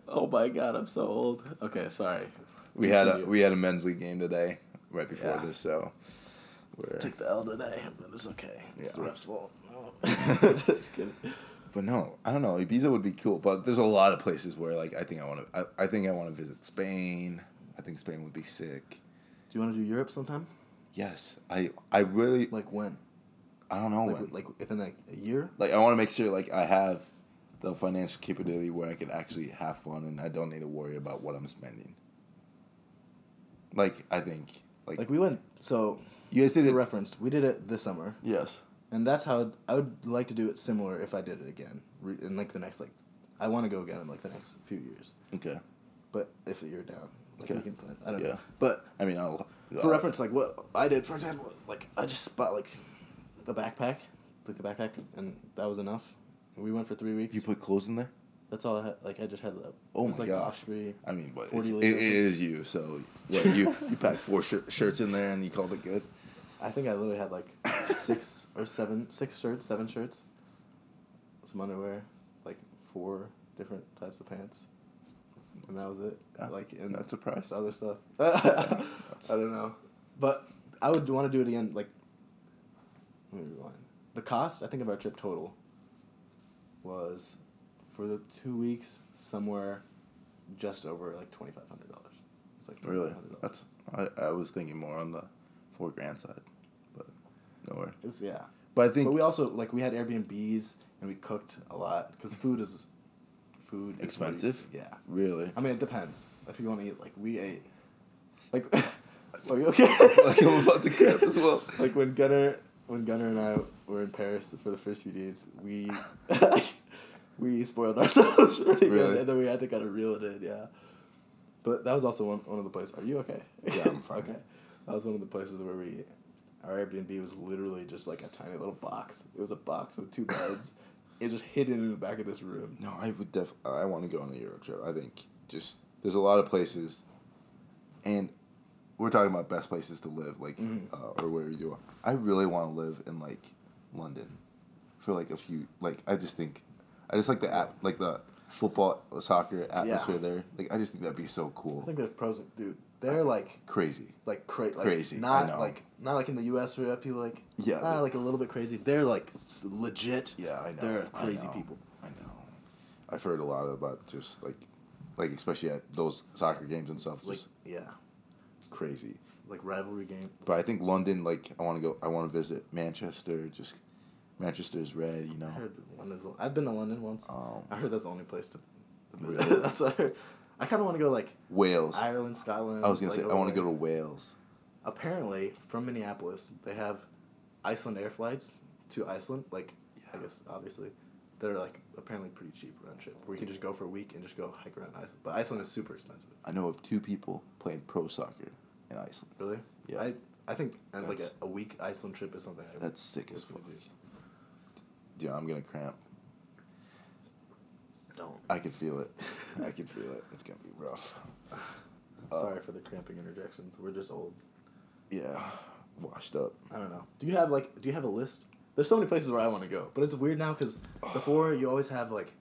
oh my god, I'm so old. Okay, sorry. we had a we had a men's league game today, right before Yeah. this. So, we're, took the L today, but it's okay. It's the Yeah. ref's fault. No. just kidding. but no, I don't know. Ibiza would be cool, but there's a lot of places where like I think I want to. I, I think I want to visit Spain. I think Spain would be sick. Do you want to do Europe sometime? Yes, I I really Like when? I don't know Like when. like within like a year? like I want to make sure like I have the financial capability where I can actually have fun and I don't need to worry about what I'm spending. Like I think like, Like we went. So you guys did it. reference, we did it this summer, yes. and that's how I would like to do it similar if I did it again in like the next like. I want to go again in like the next few years, Okay. but if you're down, like Okay. we can plan. I don't Yeah. know, but I mean, I'll. for reference, like what I did, for example, like I just bought like the backpack, like the backpack, and that was enough. And we went for three weeks. you put clothes in there. That's all I had. Like I just had. that. Oh my like gosh. Osprey. I mean, but it's, 40 it, it is you. So what you you packed four shir- shirts in there and you called it good. I think I literally had like six or seven, six shirts, seven shirts, some underwear, like four different types of pants, and that was it. Yeah, like and not surprised. other stuff. I don't know, but I would want to do it again. Like, let me rewind. The cost I think of our trip total was for the two weeks somewhere just over like twenty five hundred dollars. It's like Really, $2,500. that's I, I was thinking more on the four grand side, but nowhere. It's yeah. But I think But we also like we had Airbnbs and we cooked a lot because food is food Expensive? really- yeah, really, I mean it depends. If you want to eat, like we ate, like, you okay? like I'm about to crap as well. like when Gunner, when Gunner and I were in Paris for the first few days, we we spoiled ourselves pretty Really? good, and then we had to kind of reel it in. Yeah, but that was also one one of the places. Are you okay? Yeah, I'm fine. okay, that was one of the places where we. Our Airbnb was literally just like a tiny little box. It was a box with two beds. it just hidden in the back of this room. No, I would def. I want to go on a Euro trip. I think just there's a lot of places, and we're talking about best places to live, like Mhm. uh, or where you are. I really want to live in like London for like a few. Like I just think, I just like the app, like the football, soccer atmosphere there. Like I just think that'd be so cool. I cool, think there's pros. Dude, they're like crazy. like cra- like Crazy, I Not know. like not like in the U.S. where people like Yeah, not like a little bit crazy. They're like legit. Yeah, I know. They're I crazy know, people. I know. I've heard a lot about just like, like especially at those soccer games and stuff, Like just yeah, crazy. like rivalry game. But I think London, like I want to go. I want to visit Manchester. Just Manchester's red, you know. I heard London's. I've been to London once. Um, I heard that's the only place to. to Really? that's what I heard. I kind of want to go like Wales. Ireland, Scotland. I was gonna like, say I want to go to Wales. Apparently, from Minneapolis, they have Icelandair flights to Iceland. Like, I guess obviously, they're like apparently pretty cheap round trip. Where you can just go for a week and just go hike around Iceland. But Iceland is super expensive. I know of two people playing pro soccer in Iceland. Really? Yeah. I I think and like a, a week Iceland trip is something. I That's sick as fuck. definitely Yeah, I'm gonna cramp. do. Don't. I can feel it. I can feel it. It's gonna be rough. Uh, Sorry for the cramping interjections. We're just old. Yeah, washed up. I don't know. Do you have like do you have a list? There's so many places where I want to go, but it's weird now because before you always have like,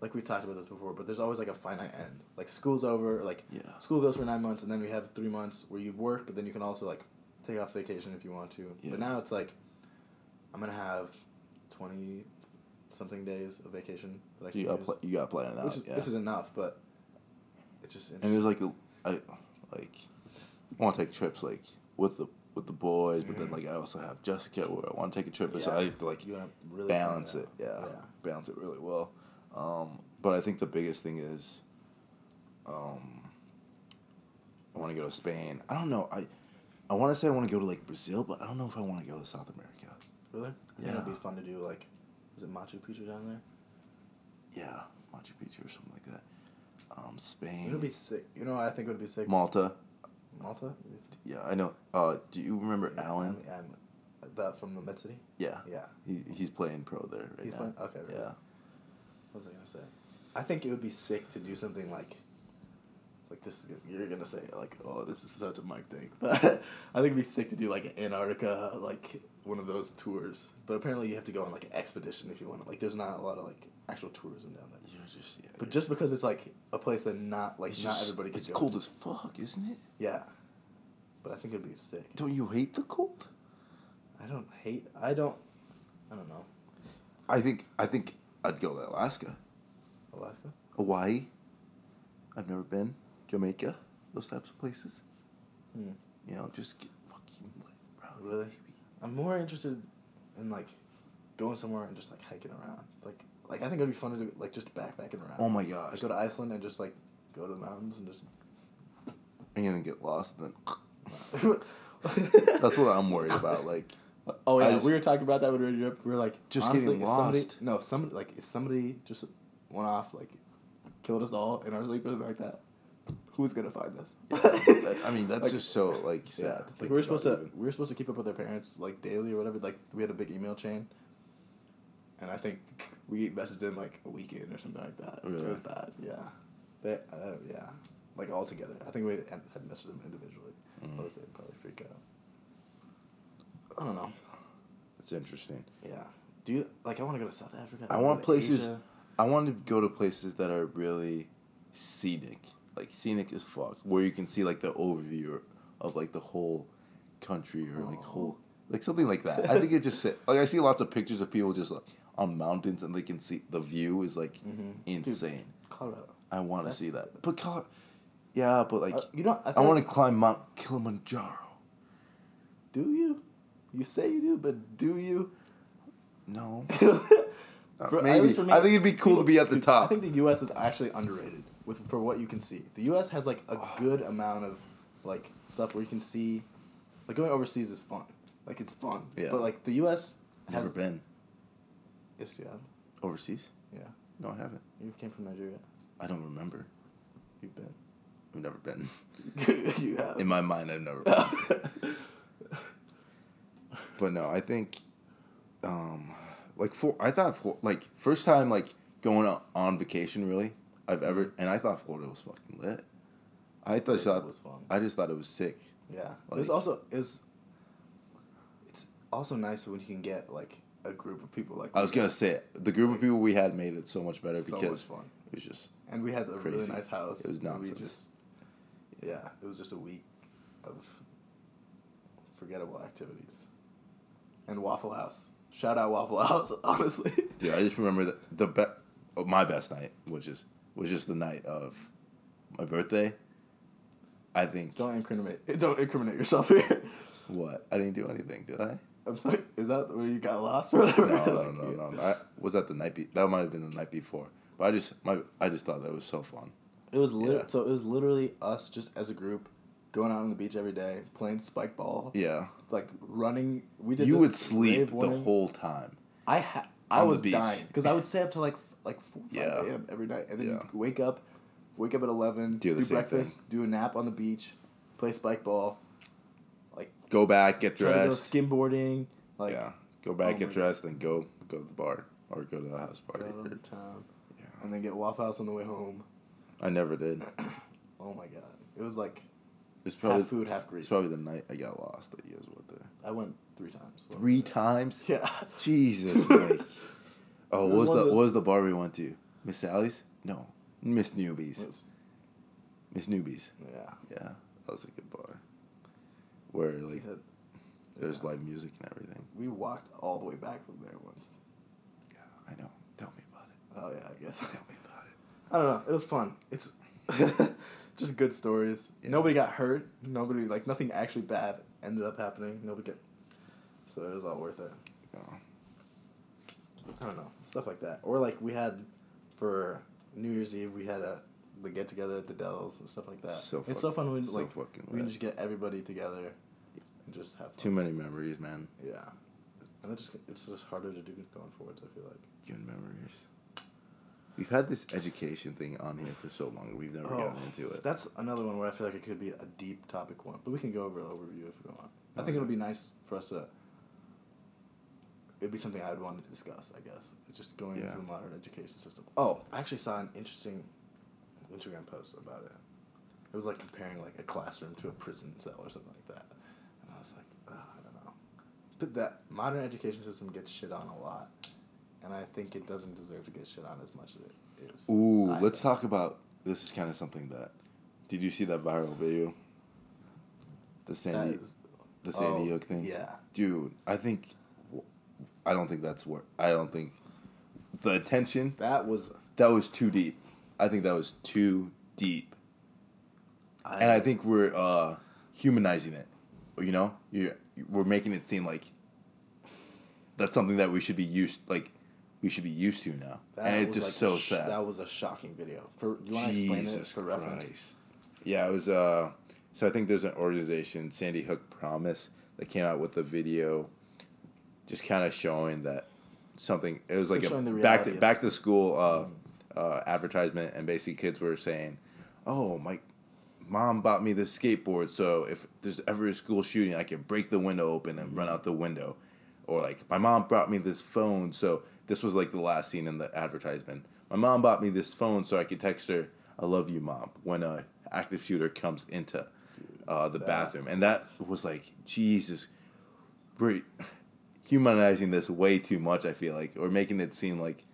like we talked about this before, but there's always like a finite end. Like school's over, like Yeah. school goes for nine months, and then we have three months where you work, but then you can also like take off vacation if you want to. Yeah. But now it's like, I'm gonna have twenty something days of vacation that I can You gotta use, pl- you gotta plan it out. which is yeah. which is enough, but it's just and there's like a, I like I want to take trips like with the with the boys, but then mm-hmm. like I also have Jessica where I want to take a trip, so I have to like really balance it it. Yeah, Yeah. balance it really well. Um, but I think the biggest thing is, um, I want to go to Spain. I don't know. I I want to say I want to go to like Brazil, but I don't know if I want to go to South America. Really? I think it'd be fun to do like, is it Machu Picchu down there? Yeah, Machu Picchu or something like that. Um, It Spain, would be sick. You know, I think it would be sick. Malta. Malta. Yeah, I know. Uh, do you remember Yeah, Alan? I'm, I'm, that from the Med City. Yeah. Yeah. He he's playing pro there right He's now. playing- okay, really? Yeah. What was I gonna say? I think it would be sick to do something like, like this. You're gonna say like, oh, this is such a Mike thing, but I think it'd be sick to do like Antarctica, like one of those tours. But apparently, you have to go on like an expedition if you want. to. Like, there's not a lot of like actual tourism down there. You're just yeah. But just because it's like a place that not like it's not just- everybody could It's go. cold to. as fuck, isn't it? Yeah. But I think it'd be sick. Don't you hate the cold? I don't hate. I don't. I don't know. I think I think I'd go to Alaska, Alaska. Hawaii. I've never been. Jamaica, those types of places. Hmm. You know, just get fucking lit, bro. Really? baby. I'm more interested in like going somewhere and just like hiking around. Like like I think it'd be fun to do like just backpacking around. Oh my Like gosh. go to Iceland and just like go to the mountains and just. I'm gonna get lost and then. That's what I'm worried about. Like, Oh yeah, just- we were talking about that when we were in Europe. We were like, Just honestly, getting if somebody- lost. no, if somebody like if somebody just went off like killed us all in our sleep or something like that, who's gonna find us? I mean, that's Like- just so like sad. Yeah, like we were supposed to we were supposed to keep up with our parents like daily or whatever. Like we had a big email chain, and I think we messaged them like a week in or something like that. It was bad. Yeah, they uh, yeah, like all together. I think we had messaged them individually. Mhm. Otherwise they'd probably freak out. I don't know. It's interesting. Yeah. Do you like? I want to go to South Africa. I wanna want places. Asia. I want to go to places that are really scenic, like scenic as fuck, where you can see like the overview of like the whole country or like whole like something like that. I think it just like I see lots of pictures of people just like on mountains and they can see the view is like Mhm. insane. Dude, Colorado. I want to see that, but Col- yeah, but like Uh, you know, I, I want to like- climb Mount Kilimanjaro. Do you? You say you do, but do you? No, Uh, at maybe. for me, I think it'd be cool to be at the top. I think the U.S. is actually underrated with for what you can see. The U.S. has like a good amount of like stuff where you can see. Like going overseas is fun. Like it's fun. Yeah. But like the U.S. has Never been Yes, you have. overseas. Yeah. No, I haven't. You came from Nigeria. I don't remember. You've been. I've never been. you have. In my mind, I've never been. But no, I think, um, like for I thought for like first time like going on, on vacation really I've ever and I thought Florida was fucking lit. I thought Florida was fun. I just thought it was sick. Yeah. it was also it's It's also nice when you can get like a group of people like. I was gonna say it. the group of people we had made it so much better So because much fun. it was just And we had a really nice house. It was nonsense. just, yeah, it was just a week of forgettable activities. And Waffle House. Shout out Waffle House, honestly. dude. I just remember that the be- oh, my best night, which is was just the night of my birthday. I think Don't incriminate. Don't incriminate yourself here. what I didn't do anything, did I? I'm sorry. Is that where you got lost or whatever? no, no, Like, no, you- no, no. I, was that the night? Be- that might have been the night before. But I just my I just thought that was so fun. It was lit- Yeah. so it was literally us just as a group going out on the beach every day playing spike ball. Yeah, Like running. We did. you would sleep the whole time. I ha- I was dying because I would stay up till like like four, Yeah. a.m. every night, and then Yeah. wake up, wake up at eleven, Do do breakfast, do a nap on the beach, play spike ball, like Go back, get to go dressed. skimboarding, like yeah, go back, Oh get dressed, then go go to the bar or go to the house go party. to town, Yeah. and then get Waffle House on the way home. I never did. Oh my god, it was like It's probably half food, half grease. it's probably the night I got lost that you guys went there. I went three times. Three times. Yeah. Jesus, Mike. Oh, It what was was the of what was the bar we went to? Miss Sally's? No, Miss Newbies. It Miss Newbies. yeah. Yeah, that was a good bar. Where like had- there's yeah. live music and everything. We walked all the way back from there once. Yeah, I know. Tell me about it. Oh yeah, I guess. Tell me about it. I don't know. It was fun. It's just good stories. Yeah. Nobody got hurt. Nobody like nothing actually bad ended up happening. Nobody get. So it was all worth it. Yeah. I don't know stuff like that, or like we had for New Year's Eve we had a the get together at the Dells and stuff like that. So it's so fun when so like we can just get everybody together and just have fun. Too many memories, man. Yeah, and it's just it's just harder to do going forwards. I feel like. Good memories. We've had this education thing on here for so long. We've never oh, gotten into it. That's another one where I feel like it could be a deep topic one, but we can go over an overview if we want. I Oh, think it would be nice for us to. It'd be something I would want to discuss. I guess it's just going Yeah. into the modern education system. Oh, I actually saw an interesting Instagram post about it. It was like comparing like a classroom to a prison cell or something like that, and I was like, oh, I don't know. But that modern education system gets shit on a lot, and I think it doesn't deserve to get shit on as much as it is. Ooh, I let's think. talk about. This is kind of something that. Did you see that viral video? The Sandy, That is- the Sandy oh, Hook thing. Yeah. dude. I think. I don't think that's what. I don't think. The attention That was. that was too deep. I think that was too deep, and I think we're uh, humanizing it. You know, you we're making it seem like. That's something that we should be used like, we should be used to now, that and it's just like so sh- sad. That was a shocking video. For you want to explain it for reference? Yeah, it was. Uh, so I think there's an organization, Sandy Hook Promise, that came out with a video, just kind of showing that something. It was So like a back to back to school uh, uh, advertisement, and basically kids were saying, "Oh, my mom bought me this skateboard, so if there's ever a school shooting, I can break the window open and run out the window." Or like, my mom brought me this phone, so this was like the last scene in the advertisement. My mom bought me this phone so I could text her, "I love you, mom," when a active shooter comes into uh, the that bathroom, and that was like, Jesus, we're humanizing this way too much. I feel like, or making it seem like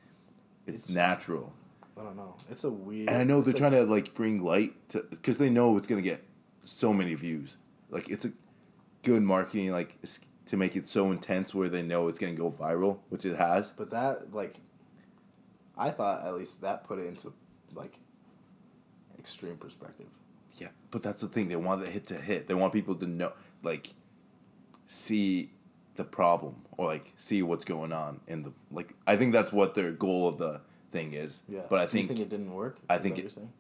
it's, It's- natural. I don't know. It's a weird. And I know they're trying to like bring light to because they know it's gonna get so many views. Like it's a good marketing like to make it so intense where they know it's gonna go viral, which it has. But that like, I thought at least that put it into like extreme perspective. Yeah, but that's the thing. They want the hit to hit. They want people to know, like, see the problem or like see what's going on in the like. I think that's what their goal of the thing is. Yeah. But I Do you think, think it didn't work. I think it- what you're saying?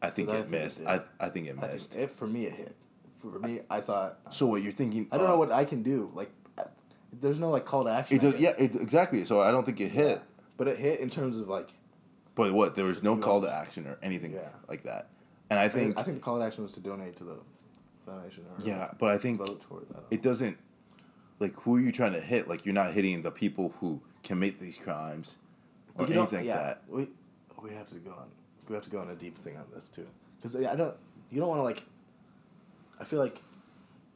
I think 'cause I it think it missed. I I think it I missed. think it for me it hit. For me, I saw it. so what you're thinking? I don't uh, know what I can do. Like, uh, there's no like call to action. It does, yeah, it, exactly. So I don't think it hit. Yeah. But it hit in terms of like. But what? There was no call to action or anything Yeah. like that. And I I think, think, I think the call to action was to donate to the foundation. Or yeah, but I think vote toward that. it doesn't. Like, who are you trying to hit? Like, you're not hitting the people who commit these crimes or But you don't- anything like yeah, that. We we have to go on. We have to go on a deep thing on this too, because I don't. You don't want to like. I feel like,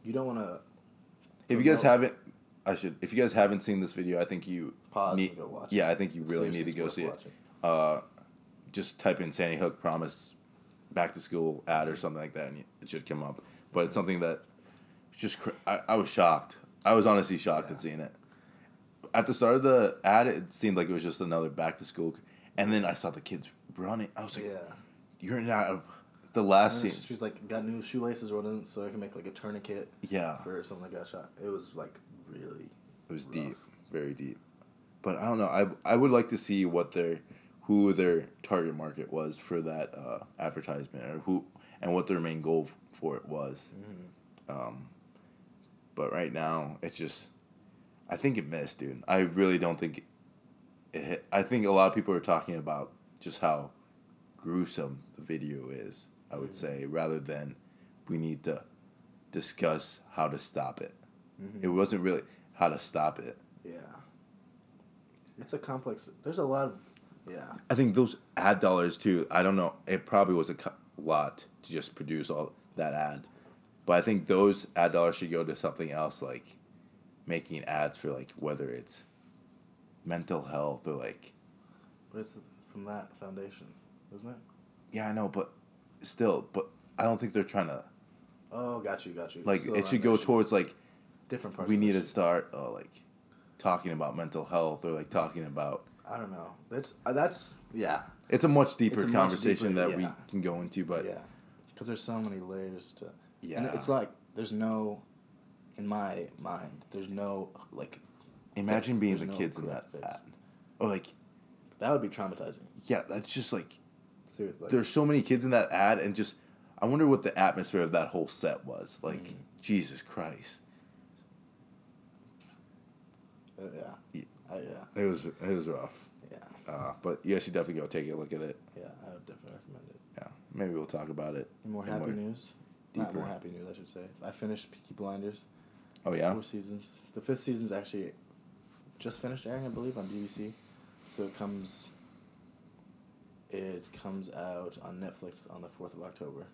you don't want to If you guys haven't, I should. If you guys haven't seen this video, I think you pause need. and go watch. Yeah, I think you really need to go see worth it. Uh, just type in Sandy Hook promise, back to school ad or something like that, and it should come up. But it's something that just cr- I, I was shocked. I was honestly shocked Yeah. at seeing it. At the start of the ad, it seemed like it was just another back to school, and then I saw the kids running. I was like, Yeah. "You're not." The last scene, she's like got new shoelaces running, so I can make like a tourniquet yeah, for something that got shot. It was like really. It was rough. deep, very deep. But I don't know. I I would like to see what their who their target market was for that uh, advertisement, or who and what their main goal f- for it was. Um, but right now, it's just, I think it missed, dude. I really don't think it hit. I think a lot of people are talking about just how gruesome the video is. I would say rather than we need to discuss how to stop it. Mm-hmm. It wasn't really how to stop it. Yeah. It's a complex. There's a lot of. Yeah. I think those ad dollars too. I don't know. It probably was a lot to just produce all that ad, but I think those ad dollars should go to something else, like making ads for like whether it's mental health or like But it's from that foundation, isn't it? yeah, I know, but still, but I don't think they're trying to Oh, got you, got you. like it should go towards like different parts. we need to start uh, like talking about mental health or like talking about I don't know. That's uh, that's yeah, it's a much deeper a much conversation deeper- that we can go into, but yeah, because there's so many layers to. yeah, And it's like there's no. in my mind, there's no like. Imagine fix. being There's the no kids in that fix. ad. Or like, That would be traumatizing. yeah, that's just like Seriously. there's so many kids in that ad, and just I wonder what the atmosphere of that whole set was. Like, Mm. Jesus Christ, Uh, yeah. Yeah. Uh, yeah. it was it was rough. Yeah. Uh, but you guys should definitely go take a look at it. Yeah. I would definitely recommend it. Yeah, maybe we'll talk about it. More happy news? Not more happy news, I should say. I finished Peaky Blinders. Oh yeah, Four seasons. The fifth season's actually just finished airing, I believe, on BBC. So it comes. It comes out on Netflix on the fourth of October.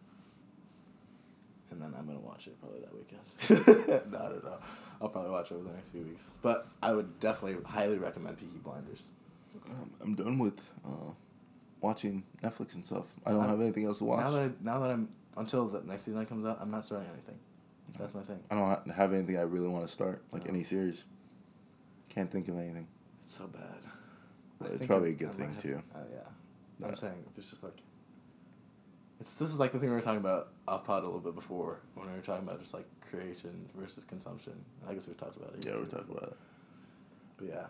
And then I'm gonna watch it probably that weekend. no, I don't know. I'll probably watch it over the next few weeks. But I would definitely highly recommend Peaky Blinders. Um, I'm done with uh, watching Netflix and stuff. I don't I'm- have anything else to watch. Now that I, now that I'm until the next season comes out, I'm not starting anything. That's my thing. I don't have anything I really want to start, like No. any series. Can't think of anything. It's so bad. I It's probably I- a good I thing, have- too. Uh, yeah. I'm Yeah. saying it's just like it's this is like the thing we were talking about off pod a little bit before when we were talking about just like creation versus consumption. I guess we've talked about it. Yeah, we're too. about it. But yeah,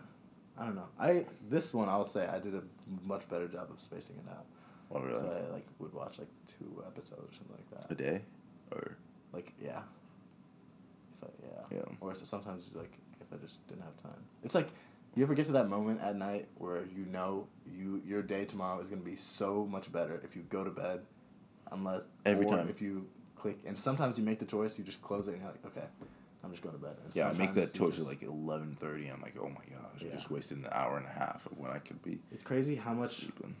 I don't know. I this one I'll say I did a much better job of spacing it out. Oh, really? So I like would watch like two episodes or something like that. A day, or Like yeah. If I, yeah. Yeah. Or sometimes like if I just didn't have time. It's like you ever get to that moment at night where you know you your day tomorrow is gonna be so much better if you go to bed, unless Every or time. if you click and sometimes you make the choice you just close it and you're like okay, I'm just going to bed. And yeah, I make that choice just- at like eleven thirty. I'm like, oh my gosh, Yeah. I just wasted an hour and a half of when I could be It's crazy how much sleeping.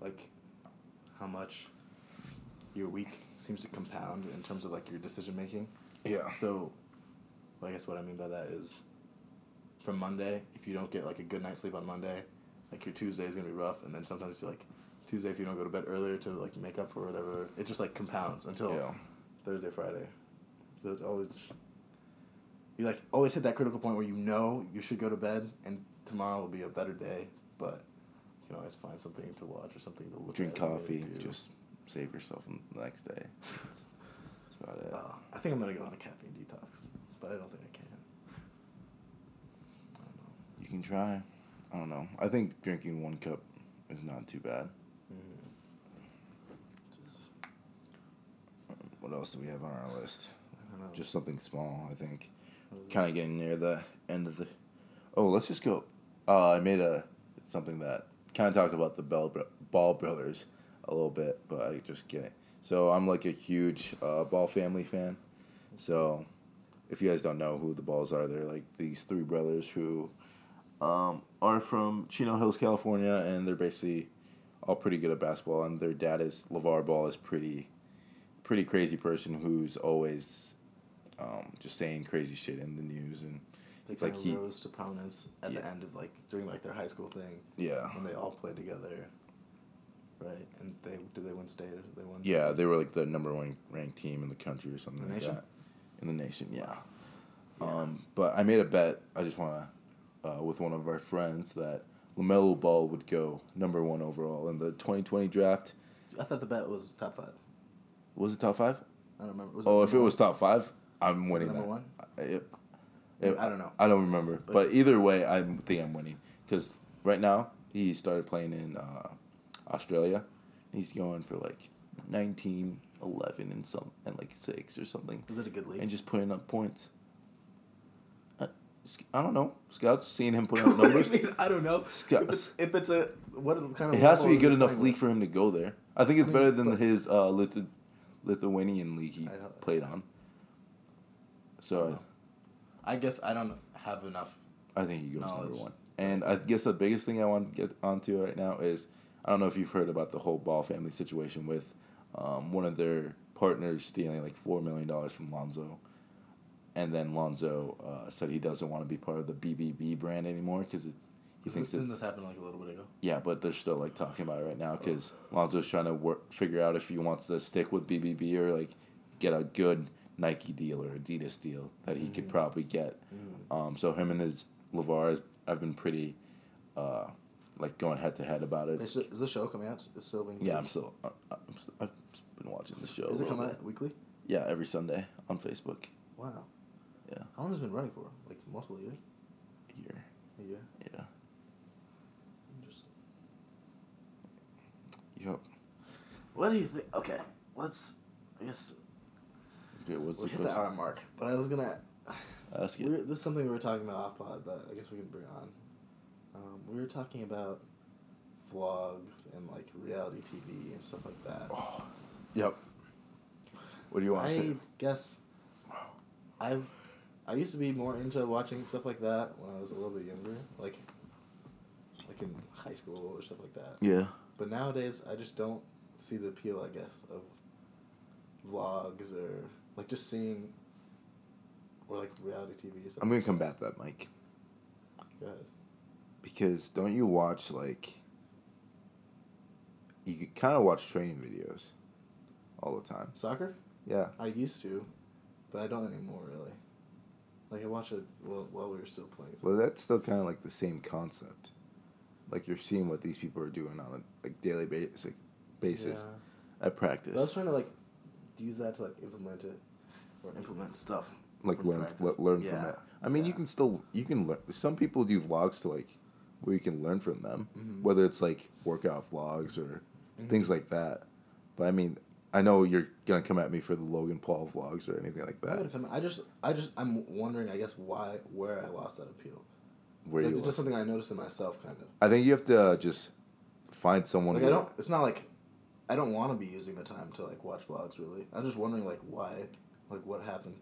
like how much your week seems to compound in terms of like your decision making. Yeah. So, well, I guess what I mean by that is, from Monday, if you don't get like a good night's sleep on Monday, like your Tuesday is gonna be rough, and then sometimes you like Tuesday if you don't go to bed earlier to like make up for whatever, it just like compounds until Yeah. Thursday, Friday. So it's always you like always hit that critical point where you know you should go to bed and tomorrow will be a better day, but you can always find something to watch or something to look Drink coffee. Just save yourself on the next day. That's, that's about it. Uh, I think I'm gonna go on a caffeine detox, but I don't think I don't know. You can try. I don't know. I think drinking one cup is not too bad. Mm-hmm. What else do we have on our list? I don't know. Just something small, I think. It? Kind of getting near the end of the. Oh, let's just go. Uh, I made a something that kind of talked about the Bell Ball brothers a little bit, but I just kidding. So I'm like a huge uh, Ball family fan. So if you guys don't know who the Balls are, they're like these three brothers who um, are from Chino Hills, California, and they're basically all pretty good at basketball. And their dad is LaVar Ball is pretty, pretty crazy person who's always um, just saying crazy shit in the news and They like of he- rose to prominence at the end of like during like their high school thing yeah. when they all played together, right? And they did they win state? They won. Yeah, they were like the number one ranked team in the country or something The like nation? that. In the nation, yeah. Yeah. Um, but I made a bet. I just want to, uh, with one of our friends, that LaMelo Ball would go number one overall in the twenty twenty draft. I thought the bet was top five. Was it top five? I don't remember. Was Oh, if it was top five, I'm Was it winning number that. one? I- It, I don't know. I don't remember, but, But- either way, I think I'm winning because right now he started playing in uh, Australia. He's going for like 19, 11, and some and like six or something, Was it a good league? and just putting up points. I, I don't know. Scouts seeing him put up numbers. I, mean, I don't know. Scouts. If it's, if it's a what kind of It has to be a good enough league for him to go there. I think it's I mean, better than his uh, Lithu- Lithuanian league he played on. So I guess I don't have enough. I think he goes number one. And I guess the biggest thing I want to get onto right now is I don't know if you've heard about the whole Ball family situation with um, one of their partners stealing like four million dollars from Lonzo, and then Lonzo uh, said he doesn't want to be part of the BBB brand anymore because it's he thinks didn't it's this happen like a little bit ago? yeah, but they're still like talking about it right now because Lonzo's trying to work figure out if he wants to stick with BBB or like get a good Nike deal or Adidas deal that he could Mhm. probably get. Um, so him and his LaVar have been pretty, uh, like going head to head about it. Is, it- is the show coming out? It's still being. Yeah, I'm still. Uh, I'm st- I've been watching the show. a Is it little coming bit. out weekly? Yeah, every Sunday on Facebook. Wow. Yeah. How long has it been running for? Like multiple years? A Year. A year. Yeah. Interesting. Yep. What do you think? Okay, let's. I guess Okay, what's we'll the hit the hour mark. But I was gonna. Ask We were, this is something we were talking about off pod that I guess we can bring on. Um, we were talking about vlogs and like reality TV and stuff like that. Oh, yep. What do you want I to say? guess I've I used to be more into watching stuff like that when I was a little bit younger, like like in high school or stuff like that. Yeah. But nowadays, I just don't see the appeal, I guess, of vlogs or like just seeing or like reality TV. I'm gonna like combat that, Mike. Go ahead. because don't you watch like? You could kind of watch training videos, all the time. Soccer? Yeah. I used to, but I don't anymore really. Like I watched it while, while we were still playing. Well, that's still kind of like the same concept. Like you're seeing what these people are doing on a like daily basic basis Yeah. at practice. But I was trying to like use that to like implement it or implement stuff. like from learn le- learn from Yeah. it. I mean, you can still you can learn. Some people do vlogs to like where you can learn from them, Mhm. whether it's like workout vlogs or Mhm. things like that. But I mean, I know you're gonna come at me for the Logan Paul vlogs or anything like that. come- I just, I just, I'm wondering. I guess why, where I lost that appeal. Where it's you like just something I noticed in myself, kind of. I think you have to uh, just find someone. Like I don't. It's not like I don't want to be using the time to like watch vlogs. Really, I'm just wondering like why, like what happened,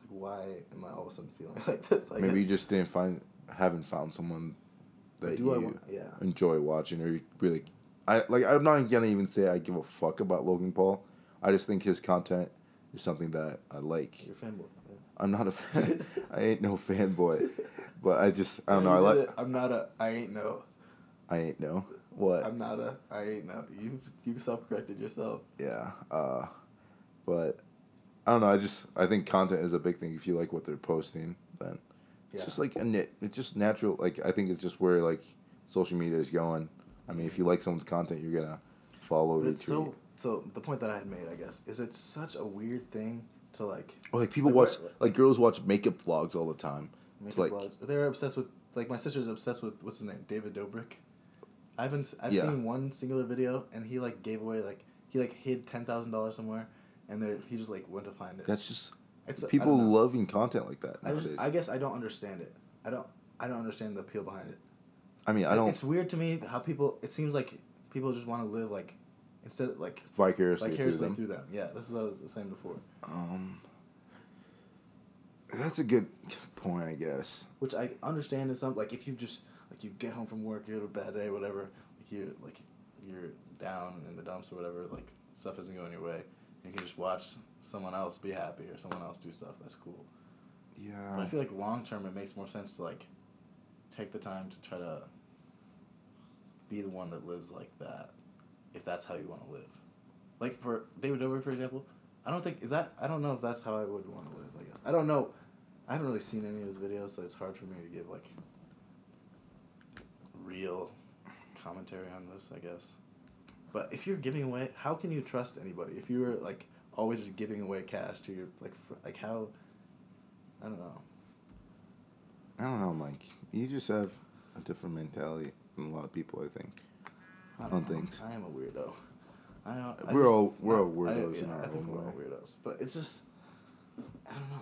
like why am I all of a sudden feeling like this? Like, maybe you just didn't find haven't found someone that do you want? Yeah. enjoy watching or you really I like I'm not gonna even say I give a fuck about Logan Paul. I just think his content is something that I like. You're a fanboy. Yeah. I'm not a fan. I ain't no fanboy, but I just I don't know. I like it. I'm not a. I ain't no. I ain't no what I'm not a. I ain't no. You you self corrected yourself. yeah. Uh, but I don't know. I just I think content is a big thing. If you like what they're posting, then it's Yeah. just like a nit. It's just natural. Like I think it's just where like social media is going. I mean, if you like someone's content, you're gonna follow, But retweet. it's so. So the point that I had made, I guess, is it's such a weird thing to like. Or like people Like, watch like girls watch makeup vlogs all the time. It's Make like vlogs. They're obsessed with like my sister's obsessed with what's his name David Dobrik. I haven't I've Yeah. seen one singular video and he like gave away like he like hid ten thousand dollars somewhere and there he just like went to find it. that's just It's- people loving content like that I just I guess I don't understand it. I don't I don't understand the appeal behind it. I mean, I don't It's weird to me how people. It seems like people just want to live like instead of like vicariously, vicariously through through them. them. Yeah, this is what I was saying before. Um, that's a good point, I guess. Which I understand is something like if you just like you get home from work, you had a bad day, whatever. Like you like you're down in the dumps or whatever. Like stuff isn't going your way. You can just watch someone else be happy or someone else do stuff. That's cool. But Yeah. I feel like long term, it makes more sense to like take the time to try to be the one that lives like that, if that's how you want to live. Like for David Dobrik, for example, I don't think is that I don't know if that's how I would want to live. I guess I don't know. I haven't really seen any of his videos, so it's hard for me to give like real commentary on this. I guess. But if you're giving away, how can you trust anybody? If you were like always just giving away cash to your like fr- like how. I don't know. I don't know, Mike. You just have a different mentality than a lot of people, I think. I on don't know. things. I am a weirdo. I, don't- I We're just- all- we're all I- weirdos in our I think own we're all way. weirdos, but it's just I don't know.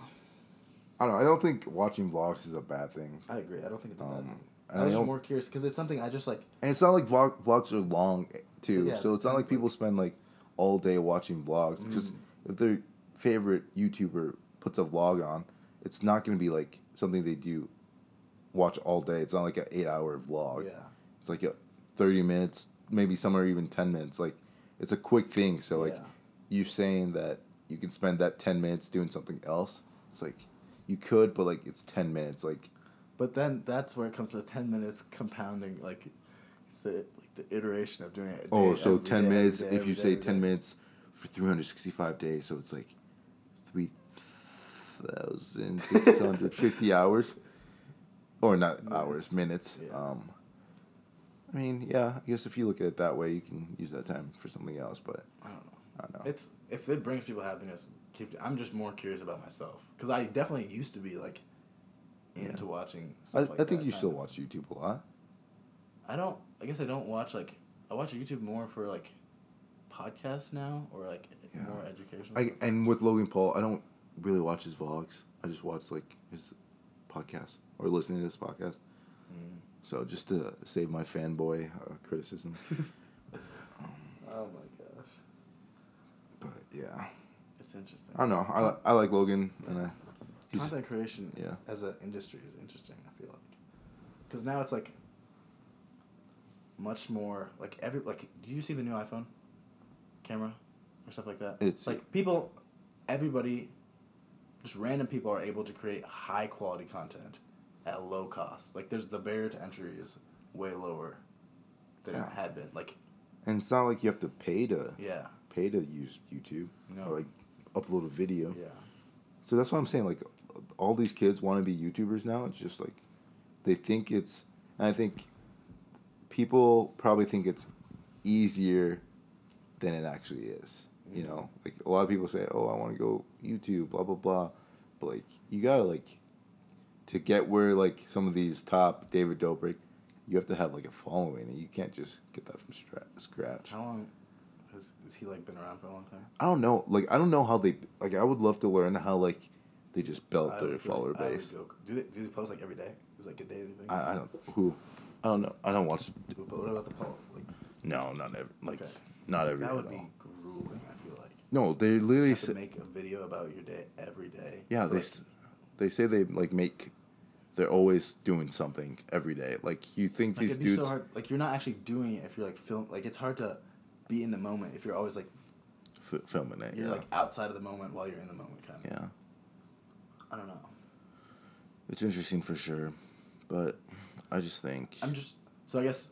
I don't know. I don't think watching vlogs is a bad thing. I agree. I don't think it's a bad Um, thing. and I I just more curious because it's something I just like. And it's not like vlog, vlogs are long, too. Yeah, so it's not like people spend like all day watching vlogs. Because Mm. if their favorite YouTuber puts a vlog on, it's not going to be like something they do watch all day. It's not like an eight hour vlog. Yeah. It's like a 30 minutes, maybe some are even 10 minutes. Like, it's a quick thing. So, like, Yeah. you saying that you can spend that 10 minutes doing something else, it's like, you could, but like, it's 10 minutes. Like, But then that's where it comes to ten minutes compounding, like it's the like the itten of doing it. oh, day, so 10 day, minutes, day, if you say every 10 day. minutes for 365 days, so it's like 3,650 hours. Or not hours, minutes. Yeah. Um, I mean, yeah, I guess if you look at it that way, you can use that time for something else, but I don't know. I don't know. It's if it brings people happiness, keep. I'm just more curious about myself because I definitely used to be like into Yeah. watching. I, like I think you still of. watch YouTube a lot. I don't. I guess I don't watch like. I watch YouTube more for like podcasts now or like Yeah. more educational. I and with Logan Paul, I don't really watch his vlogs. I just watch like his podcast or listening to his podcast. Mm. So just to save my fanboy uh, criticism. Oh my gosh, but yeah, it's interesting. I don't know. I, li- I like Logan and I. He's, Content creation yeah. as an industry is interesting. I feel like because now it's like much more like every like. Do you see the new iPhone camera or stuff like that? It's- like people, everybody, just random people are able to create high quality content at low cost. Like there's the barrier to entry is way lower than Yeah. it had been. Like and it's not like you have to pay to yeah, pay to use YouTube No. or like upload a video. yeah, So that's what I'm saying. Like, all these kids want to be YouTubers now. It's just like they think it's, and I think people probably think it's easier than it actually is. You know, like a lot of people say, "Oh, I want to go YouTube," blah blah blah, but like you gotta like to get where like some of these top David Dobrik, you have to have like a following, and you can't just get that from stra- scratch. How long has, has he like been around for a long time? I don't know. Like I don't know how they like. I would love to learn how like they just built I their follower like base. go- do they do they post like every day? Is like a daily thing? I, I don't who. I don't know. I don't watch. But what about the poll? Like No, not every. Like Okay. not every. that at would be grueling. I feel like No, they you literally have to say. make a video about your day every day. Yeah, they like, they say they like make. They're always doing something every day. Like you think like these dudes so hard. Like you're not actually doing it if you're like film. Like it's hard to be in the moment if you're always like f- filming it. you're yeah. like outside of the moment while you're in the moment. Kind of. yeah, I don't know. it's interesting for sure, but I just think. I'm just so I guess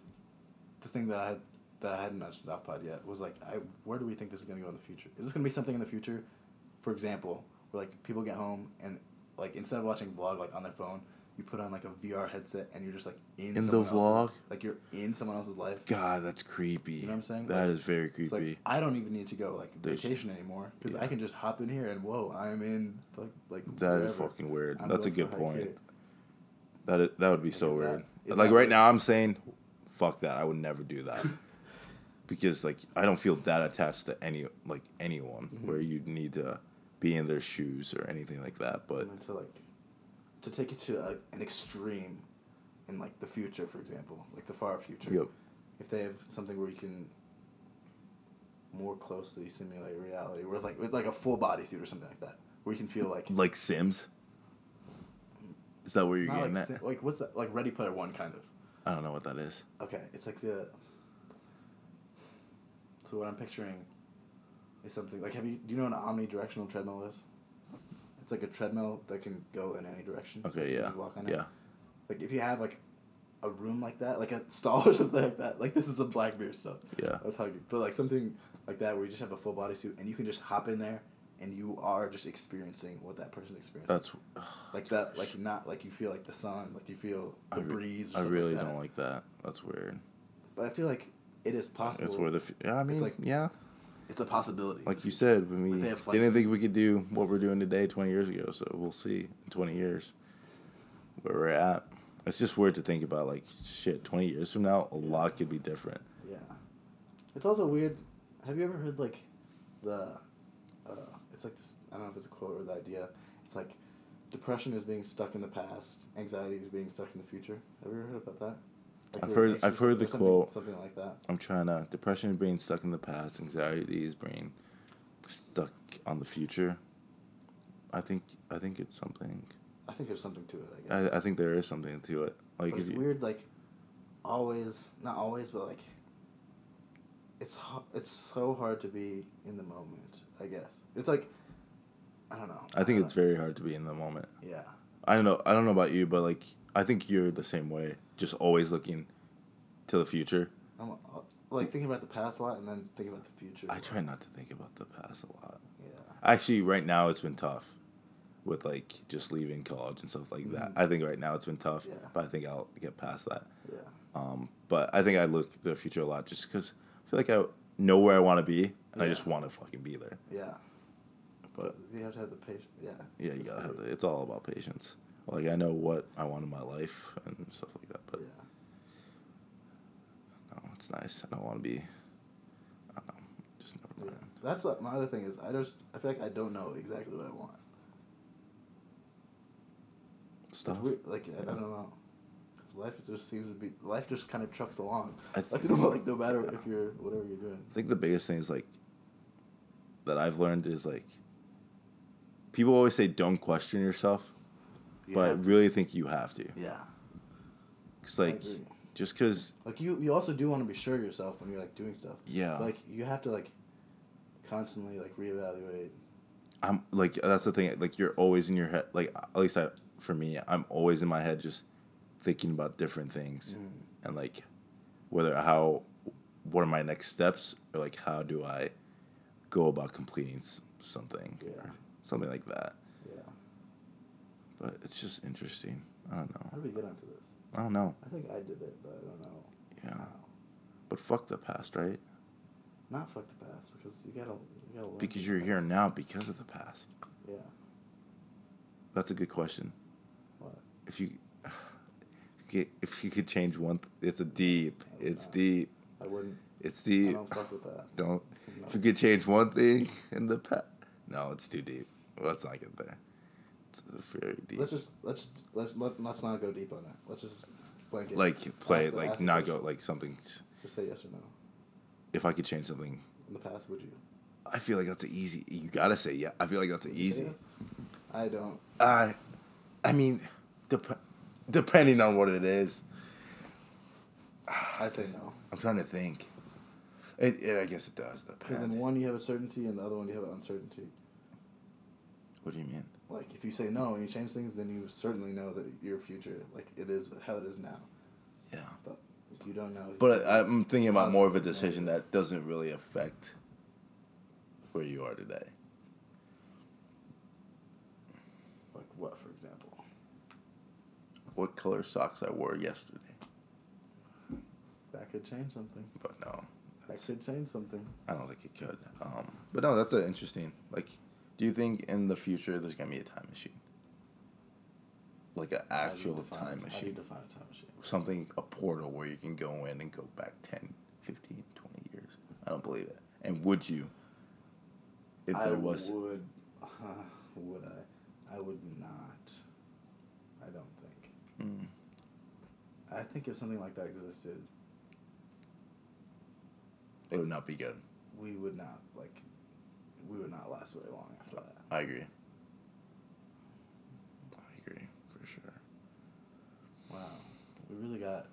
the thing that I had that I hadn't mentioned off pod yet was like I where do we think this is gonna go in the future? Is this gonna be something in the future, for example, where like people get home and like instead of watching vlog like on their phone, you put on like a VR headset and you're just like in, In the someone else's- vlog? like you're in someone else's life. God, that's creepy. You know what I'm saying? That Like, is very creepy. like I don't even need to go like There's- vacation anymore because yeah. I can just hop in here and whoa, I'm in fuck like That is wherever. fucking weird. I'm That's a good point. That is, that would be so is that- weird. is like right like- now, I'm saying, fuck that. I would never do that because like I don't feel that attached to any like anyone Mm-hmm. where you'd need to be in their shoes or anything like that. But to like to take it to a, an extreme in like the future for example like the far future Yep. if they have something where you can more closely simulate reality with like with like a full body suit or something like that where you can feel like like Sims, is that where you're getting like, that? si- like what's that like ready player one kind of I don't know what that is. okay it's like the so what i'm picturing is something like have you do you know what an omnidirectional treadmill is it's like a treadmill that can go in any direction Okay, yeah, can walk on it. yeah, Like if you have like a room like that, like a stall or something like that. Like this is some Black Mirror stuff. yeah. That's how you but like something like that where you just have a full body suit and you can just hop in there and you are just experiencing what that person experienced. That's like that like not like you feel like the sun, like you feel the I, re- breeze or I really like don't like that. That's weird. But I feel like it is possible. That's where the f- yeah. I mean, like- yeah. It's a possibility. Like you said, when we Like they have didn't think we could do what we're doing today 20 years ago, so we'll see in 20 years where we're at. It's just weird to think about, like, shit, 20 years from now, a lot could be different. Yeah. It's also weird. Have you ever heard like the uh, it's like this I don't know if it's a quote or the idea. It's like depression is being stuck in the past, anxiety is being stuck in the future. Have you ever heard about that? Like I've heard- I've heard the something- quote. Something like that. I'm trying to, depression being stuck in the past, anxiety is being stuck on the future. I think, I think it's something. I think there's something to it, I guess. I, I think there is something to it. Like, but it's you, weird like always not always but like it's it's so hard to be in the moment, I guess. It's like I don't know. I think it's know. very hard to be in the moment. Yeah. I don't know. I don't know about you, but like I think you're the same way. Just always looking to the future. I'm uh, like thinking about the past a lot and then thinking about the future. I try not to think about the past a lot. Yeah. Actually, right now it's been tough, with like just leaving college and stuff like that. Mhm. I think right now it's been tough, Yeah. but I think I'll get past that. Yeah. Um, but I think I look to the future a lot just because I feel like I know where I want to be and I just want to fucking be there. Yeah. but you have to have the patience. Yeah. Yeah, you gotta have the. It's all about patience. Like I know what I want in my life and stuff like that, but yeah. no, it's nice. I don't want to be. I don't know. Just never Yeah. mind. That's like my other thing is I just I feel like I don't know exactly what I want. Stuff. Like I, I don't know. 'Cause life just seems to be life just kind of trucks along. I Like no, like no matter if you're whatever you're doing. I think the biggest thing is like that I've learned is like people always say don't question yourself, You but I have to- really think you have to. yeah. Cause like just cause Like you, you also do want to be sure of yourself when you're like doing stuff. yeah, Like you have to like constantly like reevaluate. I'm like that's the thing. Like you're always in your head. Like at least I, for me, I'm always in my head just thinking about different things Mm. and like whether how what are my next steps or like how do I go about completing something Yeah. or something like that. But it's just interesting. I don't know. How did we get onto this? I don't know. I think I did it, but I don't know. Yeah. But fuck the past, right? Not fuck the past because you gotta you gotta Because you're here now because of the past. Yeah. That's a good question. What? If you if you could change one, th- it's a deep. It's deep. I wouldn't. It's I deep. don't fuck with that. Don't. No. If you could change one thing in the past, no, it's too deep. Let's not get there. Very deep. Let's just let's let's let, let's not go deep on it. Let's just blanket. like play, the- like not question. go like something. Just say yes or no. If I could change something, In the past, would you? I feel like that's an easy. You gotta say yeah. I feel like that's an Would you say easy. yes? I don't. I, I mean, dep- depending on what it is, I say no. I'm trying to think. It, it I guess it does Because in one you have a certainty, and the other one you have an uncertainty. What do you mean? Like if you say no and you change things, then you certainly know that your future, like it is how it is now. Yeah. But if you don't know. But I'm thinking about more of a decision that doesn't really affect where you are today. like what, for example? What color socks I wore yesterday? That could change something. But no, That could change something. I don't think it could. Um, but no, that's an interesting. Like, do you think in the future there's gonna be a time machine? Like an How do you actual time it? How do you machine? define a time machine? Something, a portal where you can go in and go back 10, 15, 20 years. I don't believe it. And would you? If I there was. would. Uh, would I? I would not. I don't think. Mm. I think if something like that existed, It would not be good. we would not like. We would not last very long after that. I agree. I agree, for sure. Wow, we really got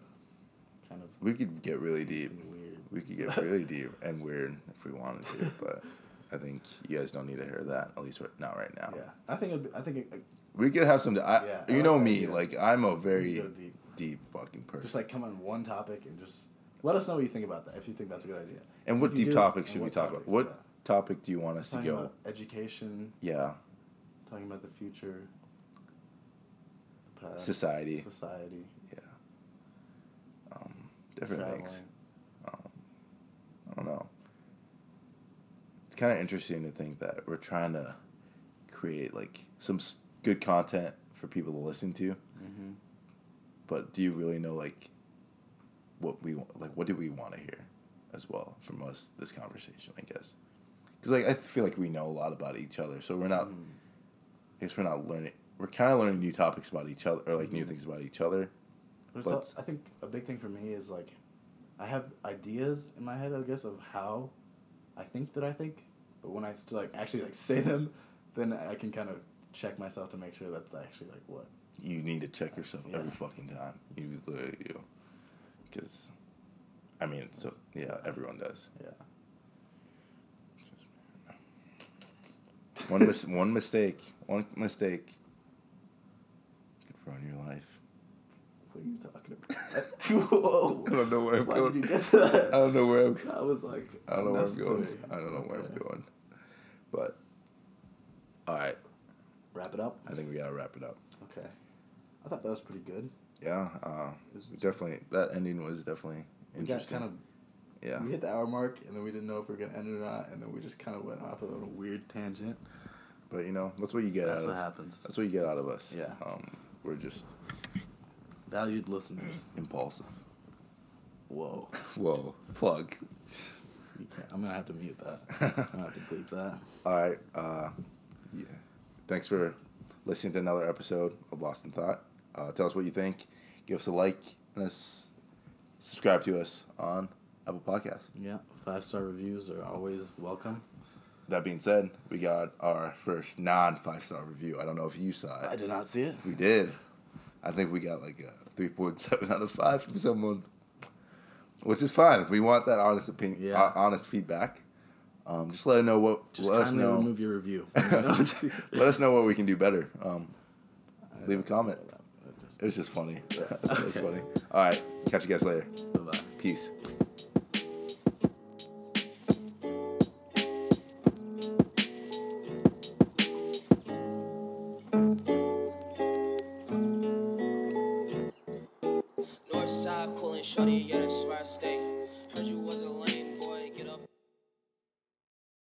kind of We could get really deep. weird. We could get really deep and weird if we wanted to, but I think you guys don't need to hear that, at least not right now. Yeah, I think. It'd be, I think. It, We could have some. I, Yeah, you like know that me, like I'm a very deep. deep fucking person. Just like come on one topic and just let us know what you think about that. If you think that's a good idea. and what if deep do, topics should we talk about? What. Topic do you want us to Talking go? about education, yeah, talking about the future, the past, society. society, Yeah. Um, different things. Um, I don't know. It's kind of interesting to think that we're trying to create like some s- good content for people to listen to, Mm-hmm. but do you really know like what we? Like, what do we want to hear as well from us this conversation? I guess because like I feel like we know a lot about each other, so we're not. Mm. I guess we're not learning. We're kind of learning new topics about each other, or like new Mhm. things about each other. But, But- I think a big thing for me is like, I have ideas in my head, I guess, of how I think that I think, but when I still like actually like say them, then I can kind of check myself to make sure that's actually like what. You need to check yourself every fucking time. You literally do. Because, I mean, so yeah, everyone does. Yeah. One mis- one mistake, one mistake could ruin your life. What are you talking about? Whoa. I don't know where I'm Why going. did you get to that? I don't know where I'm. That was like. I don't know where I'm going. I don't know where I'm going. But, all right, Wrap it up. I think we gotta wrap it up. Okay. I thought that was pretty good. Yeah, uh, definitely that ending was definitely interesting. kind of. yeah, We hit the hour mark, and then we didn't know if we were gonna end it or not, and then we just kind of went off on a weird tangent. But you know, that's what you get That's out what of. happens. That's what you get out of us. Yeah. Um, we're just Valued listeners. impulsive. Whoa. Whoa, plug. You can't, I'm gonna have to mute that. I'm gonna have to bleep that. All right. Uh, yeah. Thanks for listening to another episode of Lost in Thought. Uh, tell us what you think. Give us a like and us subscribe to us on Apple Podcasts. Yeah. Five star reviews are always welcome. That being said, we got our first non five star review. I don't know if you saw it. I did not see it. We did. I think we got like a 3.7 out of 5 from someone, which is fine. We want that honest opinion, Yeah. uh, honest feedback. Um, just let us know what. Just let us know. remove your review. Let us know what we can do better. Um, leave a comment. It was just funny. it was funny. All right. Catch you guys later. Bye-bye. Peace.